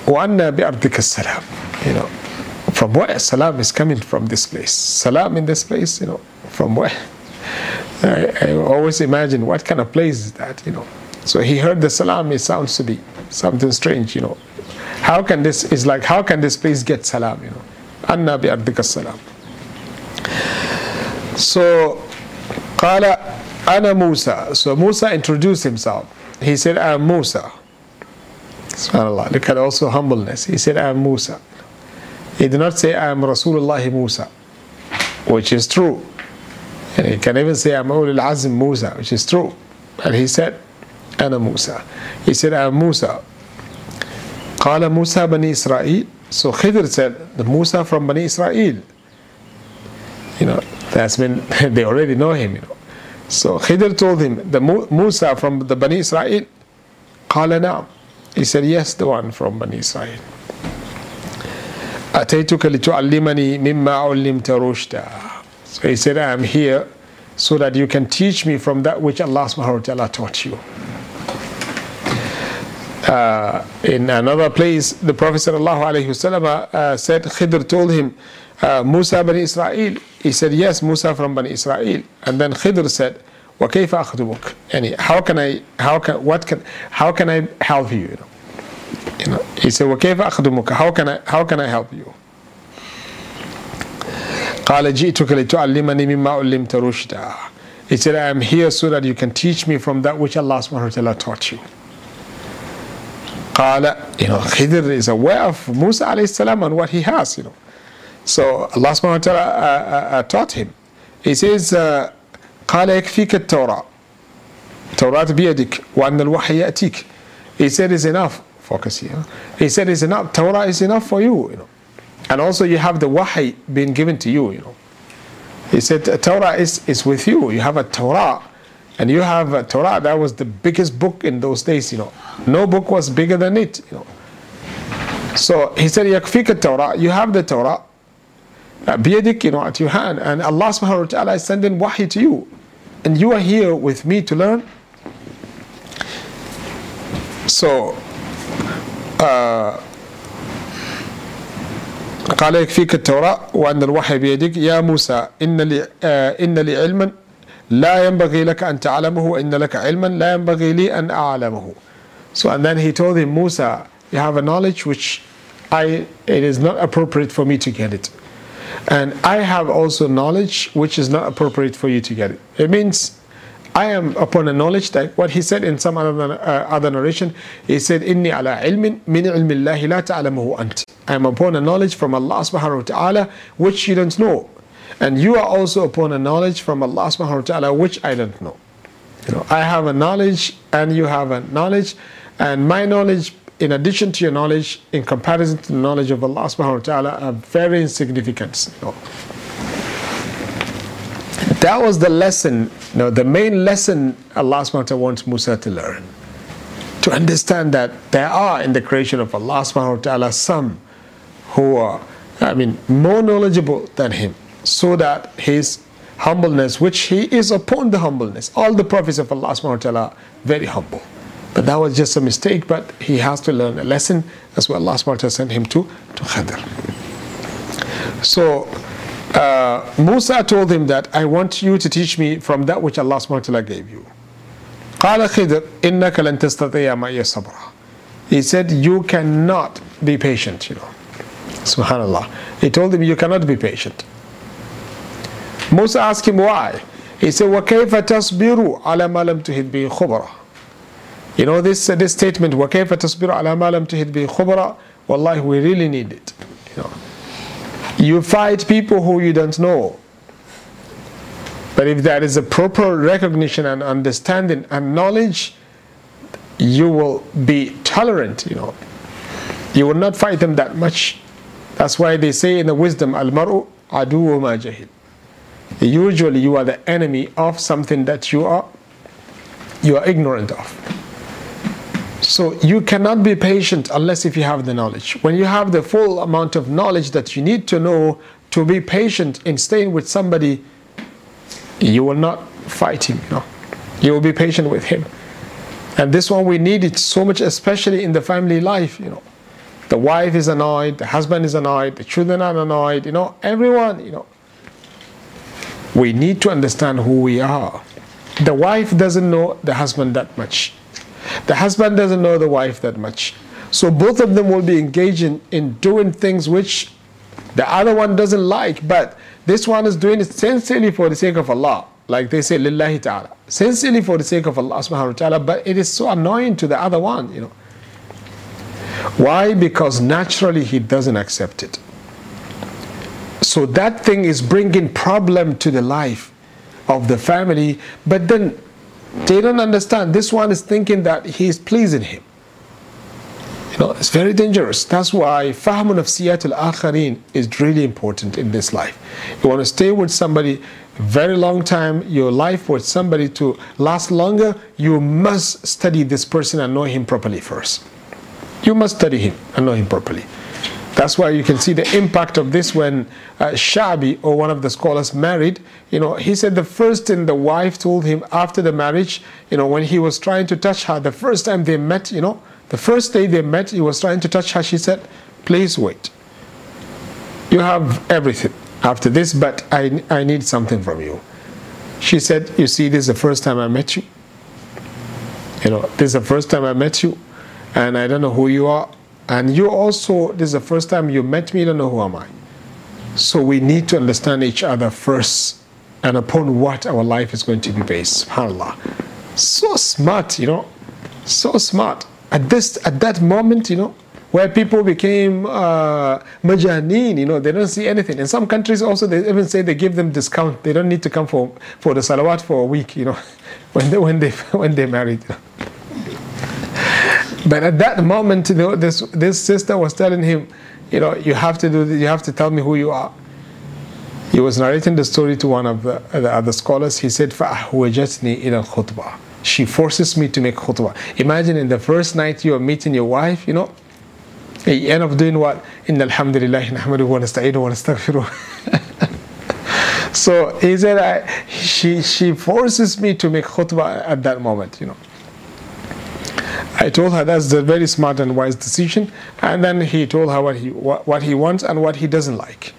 Speaker 1: وأنا بأرضك السلام. You know, from where salam is coming from this place? Salam in this place, you know, from where? I, I always imagine what kind of place is that, you know. So he heard the salam, it sounds to be something strange, you know. How can this, is like, how can this place get salam, you know? Anna bi ardika salam. So, qala ana Musa. So Musa introduced himself. He said, I am Musa. SubhanAllah. Look at also humbleness. He said, I am Musa. He did not say, I am Rasulullah Musa, which is true. And he can even say, I'm Ulul Azim Musa, which is true. And he said, Ana Musa. He said, I am Musa. Qala Musa Bani Israel. So Khidr said, the Musa from Bani Israel. You know, that's when they already know him, you know. So Khidr told him, the Musa from the Bani Israel. Qala Naam. He said, yes, the one from Bani Israel. أتيتك لتعلمني مما علمت رشدا So he said, I am here so that you can teach me from that which Allah subhanahu wa ta'ala taught you. Uh, in another place, the Prophet sallallahu alayhi wasallam uh, said, Khidr told him, uh, Musa Bani Israel. He said, yes, Musa from Bani Israel. And then Khidr said, وكيف أخدمك? Yani, how can I, how can, what can, how can I help you? you know? You know, he said, وَكَيْفَ أَخْدُمُكَ How can I, how can I help you? قال جئتك لتعلمني مما علمت رشدا He said, I am here so that you can teach me from that which Allah subhanahu wa ta'ala taught you. قال, you know, Khidr is aware of Musa alayhi salam and what he has, you know. So Allah subhanahu wa ta'ala uh, uh, taught him. He says, uh, قال يكفيك التوراة توراة بيدك وأن الوحي يأتيك He said, it's enough focus here. He said, "Is enough. Torah is enough for you, you know, and also you have the wahi being given to you, you know." He said, "Torah is is with you. You have a Torah." And you have a Torah that was the biggest book in those days, you know. No book was bigger than it, you know. So he said, Yakfika Torah, you have the Torah, uh, biyadik, you know, at your hand, and Allah subhanahu wa ta'ala is sending wahi to you. And you are here with me to learn. So قال يكفيك التوراة وأن الوحي بيدك يا موسى إن لي, إن لي علما لا ينبغي لك أن تعلمه وإن لك علما لا ينبغي لي أن أعلمه So and then he told him, Musa, you have a knowledge which I, it is not appropriate for me to get it. And I have also knowledge which is not appropriate for you to get it. It means I am upon a knowledge that what he said in some other, uh, other narration, he said, Inni min ilmillahi la ta'alamuhu ant. I am upon a knowledge from Allah subhanahu wa ta'ala which you don't know. And you are also upon a knowledge from Allah subhanahu wa ta'ala which I don't know. You know, I have a knowledge and you have a knowledge, and my knowledge in addition to your knowledge, in comparison to the knowledge of Allah subhanahu wa ta'ala, are very insignificant. You know. That was the lesson, know, the main lesson Allah subhanahu wants Musa to learn. To understand that there are in the creation of Allah subhanahu some who are, I mean, more knowledgeable than him, so that his humbleness, which he is upon the humbleness. All the prophets of Allah subhanahu are very humble. But that was just a mistake, but he has to learn a lesson. That's why Allah subhanahu sent him to, to Khidr. So uh, Musa told him that I want you to teach me from that which Allah subhanahu wa ta'ala gave you. قال خضر إنك لن تستطيع معي صبرا He said you cannot be patient, you know. Subhanallah. He told him you cannot be patient. Musa asked him why. He said وكيف تصبر على ما لم تهد به خبرا you know this uh, this statement وكيف تصبر على ما لم تهد به خبرا Wallahi we really need it you know you fight people who you don't know. But if there is a proper recognition and understanding and knowledge you will be tolerant you know. You will not fight them that much. That's why they say in the wisdom al-mar'u adu ma jahil. Usually you are the enemy of something that you are you are ignorant of so you cannot be patient unless if you have the knowledge. When you have the full amount of knowledge that you need to know to be patient in staying with somebody, you will not fight him. You, know? you will be patient with him. And this one we need it so much, especially in the family life. You know, the wife is annoyed, the husband is annoyed, the children are annoyed. You know, everyone. You know, we need to understand who we are. The wife doesn't know the husband that much. The husband doesn't know the wife that much. So both of them will be engaging in doing things which the other one doesn't like, but this one is doing it sincerely for the sake of Allah. Like they say, Lillahi ta'ala. Sincerely for the sake of Allah subhanahu wa ta'ala, but it is so annoying to the other one, you know. Why? Because naturally he doesn't accept it. So that thing is bringing problem to the life of the family, but then they don't understand. This one is thinking that he is pleasing him. You know, it's very dangerous. That's why fahm of al-akharin is really important in this life. You want to stay with somebody very long time, your life with somebody to last longer, you must study this person and know him properly first. You must study him and know him properly. That's why you can see the impact of this when uh, Shabi, or one of the scholars, married. You know, he said the first thing the wife told him after the marriage, you know, when he was trying to touch her, the first time they met, you know, the first day they met, he was trying to touch her. She said, Please wait. You have everything after this, but I, I need something from you. She said, You see, this is the first time I met you. You know, this is the first time I met you, and I don't know who you are and you also, this is the first time you met me, you don't know who am I. So we need to understand each other first and upon what our life is going to be based. SubhanAllah. So smart, you know. So smart. At this at that moment, you know, where people became uh, majaneen, you know, they don't see anything. In some countries also, they even say they give them discount. They don't need to come for, for the salawat for a week, you know, when they, when they, when they married. You know. But at that moment, you know, this this sister was telling him, you know, you have to do, you have to tell me who you are. He was narrating the story to one of the, the other scholars. He said, فَأَحْوَجَتْنِي إِلَى الْخُطْبَةِ She forces me to make khutbah. Imagine in the first night you are meeting your wife, you know, you end up doing what? إِنَّ الْحَمْدُ لِلَّهِ نَحْمَدُهُ وَنَسْتَعِينُهُ وَنَسْتَغْفِرُهُ So he said, I, she, she forces me to make khutbah at that moment, you know. I told her that's a very smart and wise decision. And then he told her what he, what, what he wants and what he doesn't like.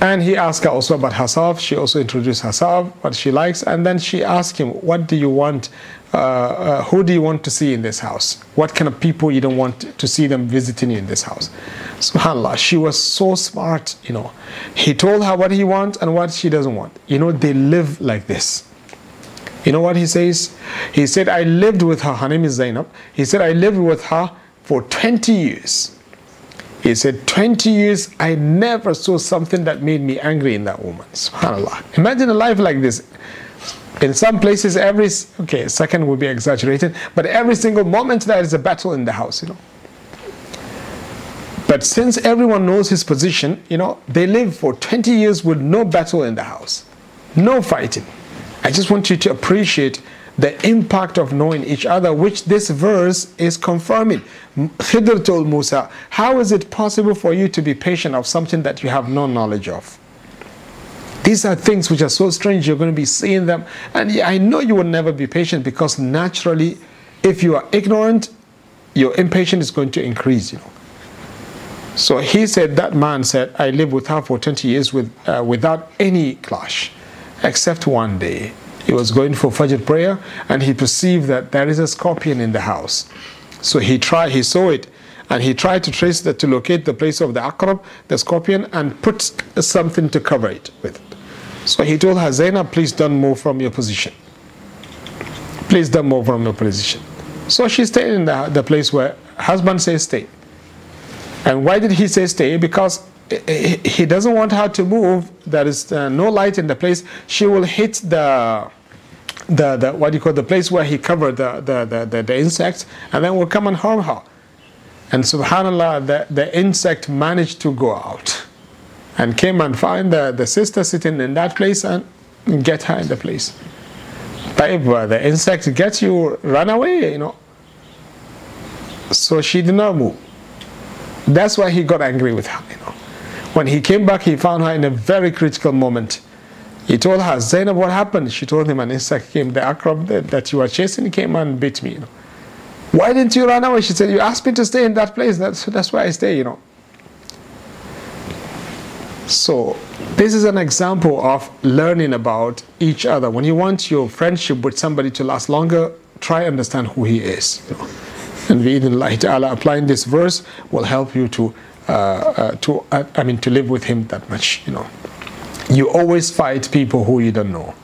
Speaker 1: And he asked her also about herself. She also introduced herself, what she likes. And then she asked him, What do you want uh, uh, who do you want to see in this house? What kind of people you don't want to see them visiting you in this house? SubhanAllah, she was so smart, you know. He told her what he wants and what she doesn't want. You know, they live like this. You know what he says? He said, I lived with her. Her name is Zainab. He said, I lived with her for 20 years. He said, 20 years, I never saw something that made me angry in that woman. SubhanAllah. Imagine a life like this. In some places, every, okay, second would be exaggerated, but every single moment there is a battle in the house, you know. But since everyone knows his position, you know, they live for 20 years with no battle in the house, no fighting. I just want you to appreciate the impact of knowing each other, which this verse is confirming. Khidr told Musa, How is it possible for you to be patient of something that you have no knowledge of? These are things which are so strange, you're going to be seeing them. And I know you will never be patient because naturally, if you are ignorant, your impatience is going to increase, you know. So he said, that man said, I lived with her for 20 years with, uh, without any clash, except one day. He was going for Fajr prayer and he perceived that there is a scorpion in the house. So he tried, he saw it and he tried to trace that to locate the place of the akrab, the scorpion, and put something to cover it with. So he told her, Zainab, please don't move from your position. Please don't move from your position. So she stayed in the, the place where husband says stay. And why did he say stay? Because he doesn't want her to move. There is uh, no light in the place. She will hit the, the, the what do you call the place where he covered the, the, the, the, the insects and then will come and harm her. And subhanAllah, the, the insect managed to go out and came and found the, the sister sitting in that place and get her in the place. But uh, the insect gets you, run away, you know. So she did not move. That's why he got angry with her, you know. When he came back, he found her in a very critical moment. He told her, Zainab, what happened? She told him an insect came, the akrab that, you were chasing came and bit me. You know. Why didn't you run away? She said, you asked me to stay in that place. That's, that's why I stay, you know. So this is an example of learning about each other. When you want your friendship with somebody to last longer, try understand who he is. You know. And bi'idhnillah ta'ala, applying this verse will help you to, to uh, I mean, to live with him that much, you know. You always fight people who you don't know.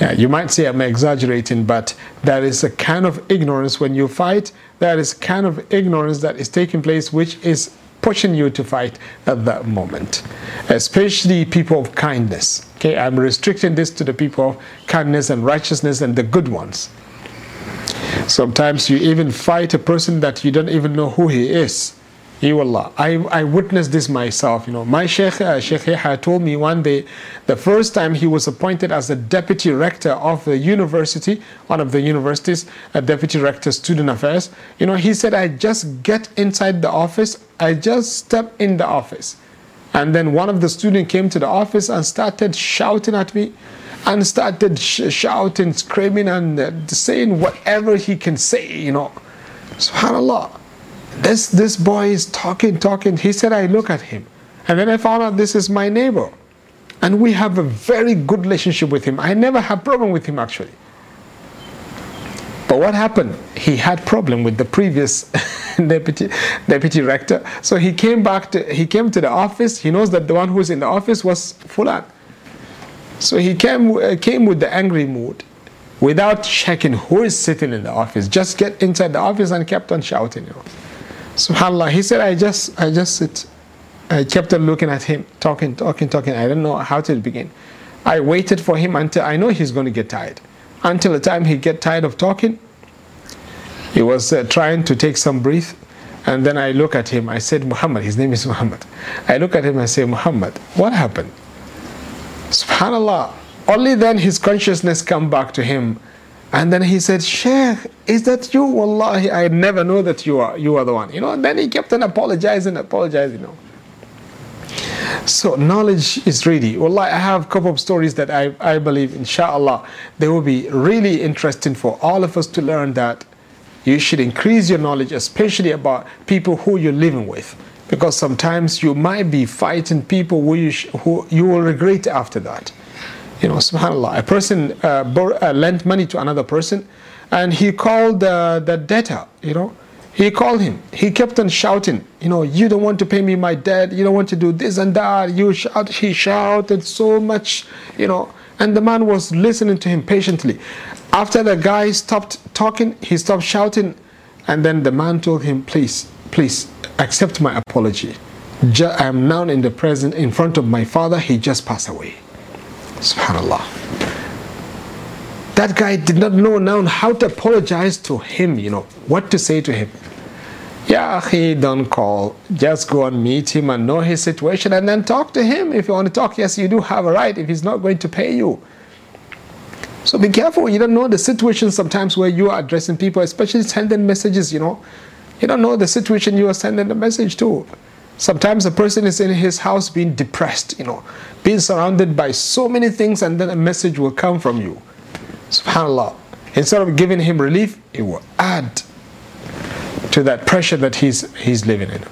Speaker 1: Yeah, you might say I'm exaggerating, but there is a kind of ignorance when you fight. There is a kind of ignorance that is taking place, which is pushing you to fight at that moment. Especially people of kindness. Okay, I'm restricting this to the people of kindness and righteousness and the good ones. Sometimes you even fight a person that you don't even know who he is. Wallah, I, I witnessed this myself. You know, my Sheikh, uh, Sheikh Yahya told me one day, the first time he was appointed as the deputy rector of the university, one of the universities, a deputy rector, student affairs. You know, he said, I just get inside the office, I just step in the office. And then one of the students came to the office and started shouting at me and started sh shouting, screaming, and uh, saying whatever he can say, you know. SubhanAllah. This, this boy is talking, talking. He said, I look at him. And then I found out this is my neighbor. And we have a very good relationship with him. I never had problem with him actually. But what happened? He had problem with the previous deputy deputy rector. So he came back to he came to the office. He knows that the one who was in the office was Fulan. So he came, uh, came with the angry mood without checking who is sitting in the office. Just get inside the office and kept on shouting. You know. SubhanAllah, he said, I just, I just sit. I kept on looking at him, talking, talking, talking. I don't know how to begin. I waited for him until I know he's going to get tired. Until the time he get tired of talking, he was uh, trying to take some breath. And then I look at him. I said, Muhammad, his name is Muhammad. I look at him and say, Muhammad, what happened? Subhanallah. Only then his consciousness come back to him. And then he said, Sheikh, is that you? Wallahi, I never know that you are you are the one. You know, and then he kept on apologizing, apologizing, you know. So knowledge is ready. Wallahi, I have a couple of stories that I, I believe, inshallah, they will be really interesting for all of us to learn that you should increase your knowledge, especially about people who you're living with because sometimes you might be fighting people who you, who you will regret after that. You know, subhanAllah, a person uh, bor- uh, lent money to another person and he called uh, the debtor, you know. He called him. He kept on shouting, you know, you don't want to pay me my debt. You don't want to do this and that. You shout. He shouted so much, you know. And the man was listening to him patiently. After the guy stopped talking, he stopped shouting. And then the man told him, please, please accept my apology. I am now in the present, in front of my father. He just passed away. Subhanallah. That guy did not know now how to apologize to him, you know, what to say to him. Yeah, he don't call. Just go and meet him and know his situation and then talk to him. If you want to talk, yes, you do have a right if he's not going to pay you. So be careful. You don't know the situation sometimes where you are addressing people, especially sending messages, you know. You don't know the situation you are sending the message to. Sometimes a person is in his house being depressed, you know, being surrounded by so many things, and then a message will come from you. Subhanallah. Instead of giving him relief, it will add to that pressure that he's, he's living in.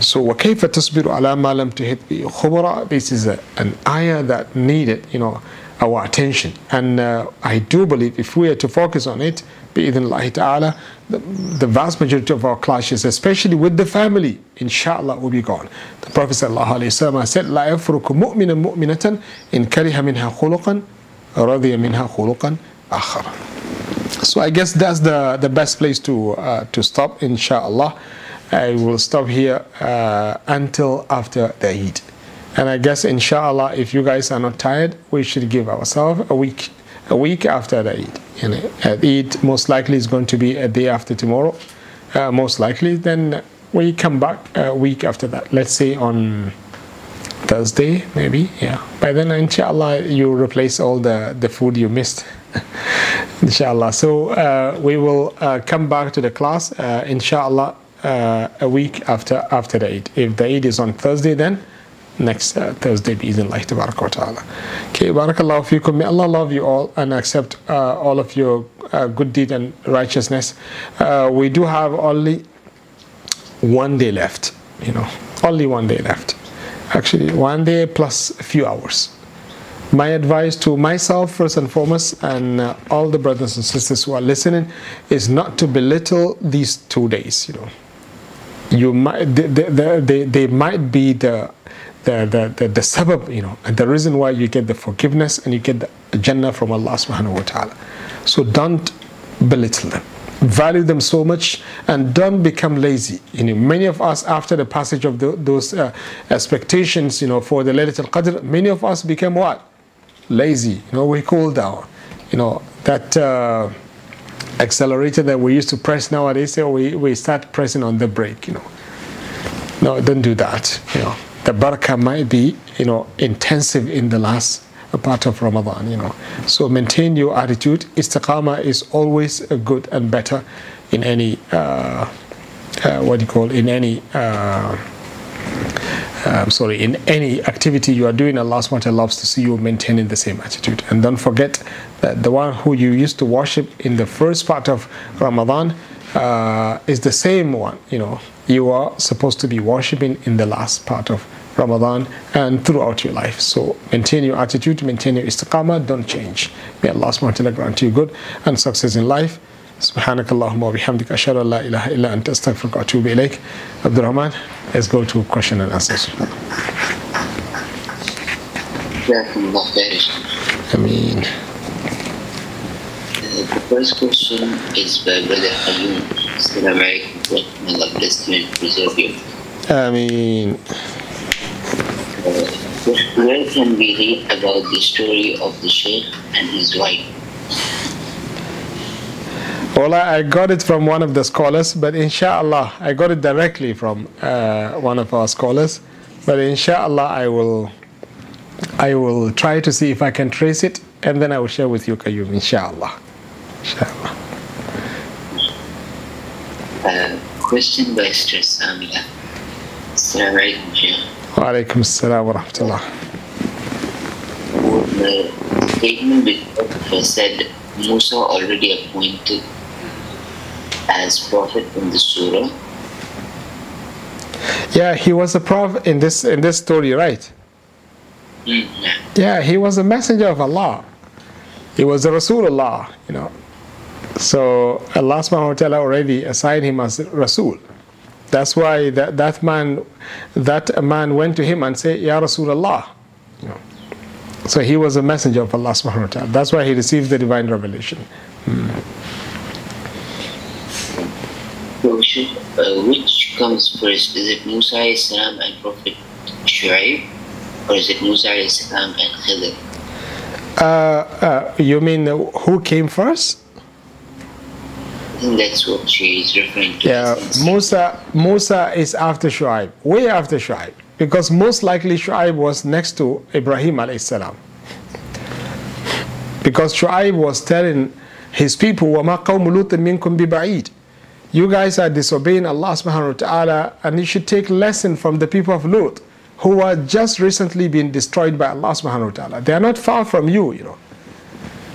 Speaker 1: So وَكَيْفَ تَصْبِرُ عَلَى مَا لَمْ تُحِطْ بِهِ خُبْرًا This is a, an ayah that needed, you know, our attention. And uh, I do believe if we are to focus on it, bi'idhnillahi ta'ala, the, the vast majority of our clashes, especially with the family, inshallah, will be gone. The Prophet ﷺ said, لا يفرق مؤمن مؤمنة إن كره منها خلقا رضي منها خلقا آخر. So I guess that's the, the best place to, uh, to stop, inshallah. I will stop here uh, until after the Eid. And I guess, inshallah, if you guys are not tired, we should give ourselves a week, a week after the Eid. You know, Eid most likely is going to be a day after tomorrow, uh, most likely. Then we come back a week after that. Let's say on Thursday, maybe. Yeah. By then, inshallah, you replace all the, the food you missed. inshallah. So uh, we will uh, come back to the class, uh, inshallah, uh, a week after after the Eid. If the Eid is on Thursday, then next uh, Thursday, bi'idhnillah tabarak wa ta'ala. Okay, barakallahu fikum. May Allah love you all and accept uh, all of your good deed and righteousness. we do have only one day left, you know, only one day left. Actually, one day plus a few hours my advice to myself first and foremost and uh, all the brothers and sisters who are listening is not to belittle these two days you know you might they, they, they, they might be the the, the, the, the sabab, you know, and the reason why you get the forgiveness and you get the Jannah from Allah subhanahu wa ta'ala. So don't belittle them. Value them so much and don't become lazy. You know, many of us, after the passage of the, those uh, expectations, you know, for the Laylatul Qadr, many of us became what? lazy. You know, we cool down. You know, that uh, accelerator that we used to press nowadays, so we, we start pressing on the brake, you know. No, don't do that. You know, the barakah might be, you know, intensive in the last part of Ramadan, you know. So maintain your attitude. Istiqamah is always good and better in any, uh, uh, what do you call, in any, uh, um, sorry, in any activity you are doing, Allah SWT loves to see you maintaining the same attitude. And don't forget that the one who you used to worship in the first part of Ramadan uh, is the same one, you know, you are supposed to be worshiping in the last part of Ramadan and throughout your life. So maintain your attitude, maintain your istiqamah, don't change. May Allah SWT grant you good and success in life. سبحانك اللهم وبحمدك أشهد أن لا إله إلا أنت أستغفرك وأتوب إليك عبد الرحمن let's go to question and answers
Speaker 2: Ameen. The first question is by Brother Hayun. Assalamu alaikum. May Allah bless you and preserve you.
Speaker 1: Ameen.
Speaker 2: Where can we read about the story of the Sheikh and his wife?
Speaker 1: Well, I got it from one of the scholars, but inshallah, I got it directly from uh, one of our scholars. But inshallah, I will, I will try to see if I can trace it, and then I will share with you, Qayyum, inshallah. Inshallah.
Speaker 2: Uh, question by Sister Samia. Assalamu alaikum,
Speaker 1: Alaikum assalam wa rahmatullah.
Speaker 2: The statement before said Musa already appointed as prophet in the surah?
Speaker 1: Yeah, he was a prophet in this in this story, right?
Speaker 2: Mm, yeah.
Speaker 1: He was a messenger of Allah. He was a Rasulullah, you know. So Allah subhanahu wa ta'ala already assigned him as Rasul. That's why that, that man that man went to him and said, Ya Rasulullah. You know. So he was a messenger of Allah subhanahu wa ta'ala. That's why he received the divine revelation.
Speaker 2: So uh, which comes first? Is it Musa Islam and Prophet Shu'aib? Or is it Musa Islam and Khidr?
Speaker 1: Uh, uh, you mean who came first?
Speaker 2: I think that's what she is referring to.
Speaker 1: Yeah,
Speaker 2: Since-
Speaker 1: Musa Musa is after Shu'aib, way after Shu'aib, because most likely Shu'aib was next to Ibrahim alayhi salam. Because Shu'aib was telling his people, وَمَا قَوْمُ لُوطٍ مِنْكُمْ بِبَعِيدٍ You guys are disobeying Allah subhanahu wa ta'ala and you should take lesson from the people of Lut who are just recently been destroyed by Allah subhanahu wa ta'ala. They are not far from you, you know.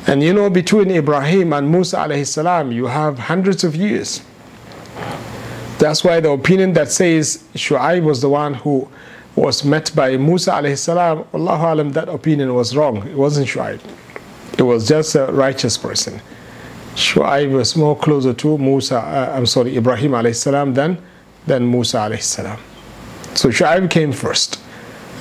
Speaker 1: And you know, between Ibrahim and Musa alayhi salam, you have hundreds of years. That's why the opinion that says Shu'aib was the one who was met by Musa alayhi salam, Allahu alam, that opinion was wrong. It wasn't Shu'aib. It was just a righteous person. Shu'aib was more closer to Musa, uh, I'm sorry, Ibrahim alayhi salam than, than Musa alayhi salam. So Shu'aib came first,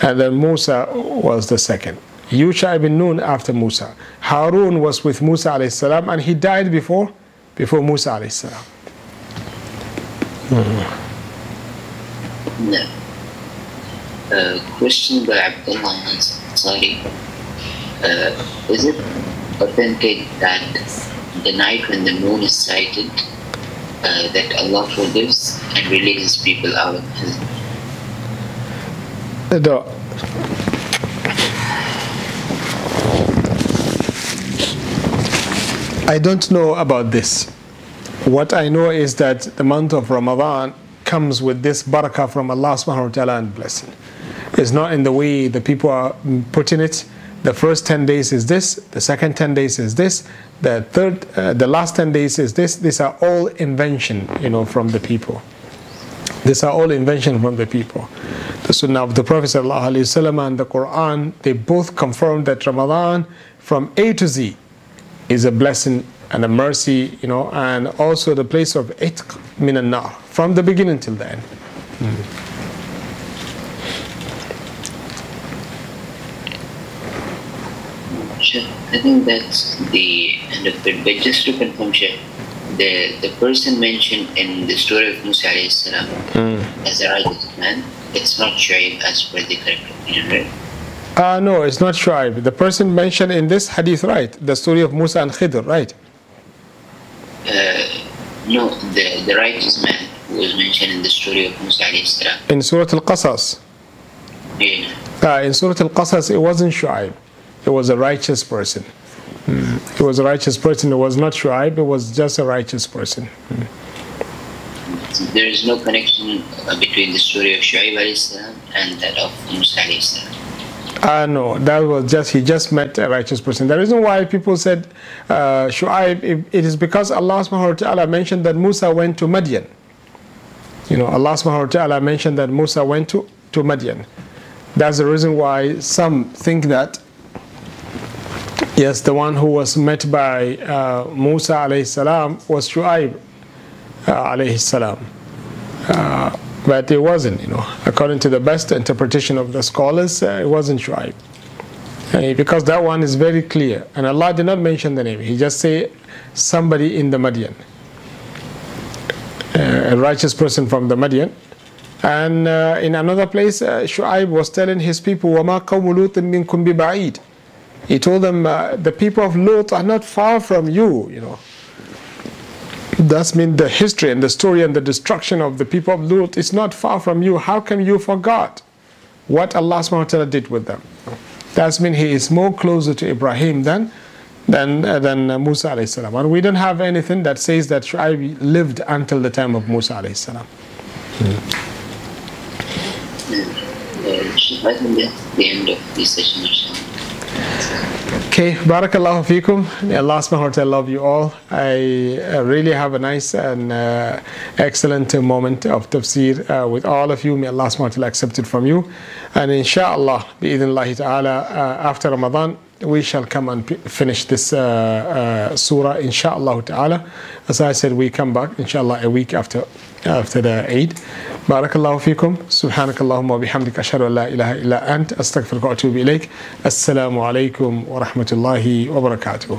Speaker 1: and then Musa was the second. Yusha ibn Nun after Musa. Harun was with Musa alayhi salam, and he died before, before Musa alayhi salam.
Speaker 2: No. Uh, question by Abdullah Ansari. Uh, is it authentic that the night when the moon is sighted, uh, that Allah forgives and releases people out of his
Speaker 1: The, I don't know about this. What I know is that the month of Ramadan comes with this barakah from Allah subhanahu wa ta'ala and blessing. It's not in the way the people are putting it. The first 10 days is this, the second 10 days is this, the third, uh, the last 10 days is this. These are all invention, you know, from the people. These are all invention from the people. The Sunnah of the Prophet ﷺ and the Quran, they both confirm that Ramadan from A to Z is a blessing and a mercy, you know, and also the place of itq min nar from the beginning till the end.
Speaker 2: I think that's the end of it. But just to confirm, Sheikh, the, the person mentioned in the story of Musa salam hmm. as a righteous man, it's not Shu'aib as per the correct opinion, right?
Speaker 1: Uh, no, it's not Shu'aib. The person mentioned in this hadith, right? The story of Musa and Khidr, right?
Speaker 2: Uh, no, the, the righteous man who was mentioned in the story of Musa.
Speaker 1: In Surah Al-Qasas.
Speaker 2: Yeah.
Speaker 1: Uh, in Surah Al-Qasas, it wasn't Shu'aib. It was a righteous person. Mm. It was a righteous person. It was not Shu'aib. It was just a righteous person.
Speaker 2: So there is no connection between the story of Shu'aib and that of Musa
Speaker 1: Ah, no, that was just, he just met a righteous person. The reason why people said uh, Shu'aib, it, it is because Allah subhanahu wa ta'ala mentioned that Musa went to Madian. You know, Allah subhanahu wa ta'ala mentioned that Musa went to, to Madian. That's the reason why some think that, yes, the one who was met by uh, Musa alayhi salam was Shu'aib uh, alayhi salam. Uh, but it wasn't, you know. According to the best interpretation of the scholars, uh, it wasn't Shu'aib. Uh, because that one is very clear. And Allah did not mention the name. He just say somebody in the Madian. Uh, a righteous person from the Madian. And uh, in another place, uh, Shu'aib was telling his people, وَمَا قَوْمُ لُوطٍ مِنْكُمْ بِبَعِيدٍ He told them, uh, the people of Lut are not far from you, you know. That's mean the history and the story and the destruction of the people of Lut is not far from you. How come you forgot what Allah subhanahu wa ta'ala did with them? That's mean he is more closer to Ibrahim than than, uh, than uh, Musa alayhi salam. And we don't have anything that says that Shu'aib lived until the time of Musa alayhi salam.
Speaker 2: Uh, I think that's the end of this session.
Speaker 1: Okay, barakallahu fikum. Allah subhanahu wa ta'ala love you all. I uh, really have a nice and uh, excellent moment of tafsir uh, with all of you. May Allah subhanahu wa ta'ala accept it from you. And inshallah, bi'idhnillahi ta'ala, uh, after Ramadan, we shall come and finish this uh, uh, surah, inshallah ta'ala. As I said, we come back, inshallah, a week after after the Eid. بارك الله فيكم. سبحانك اللهم وبحمدك أشهد أن لا إله إلا أنت أستغفرك وأتوب إليك. السلام عليكم ورحمة الله وبركاته.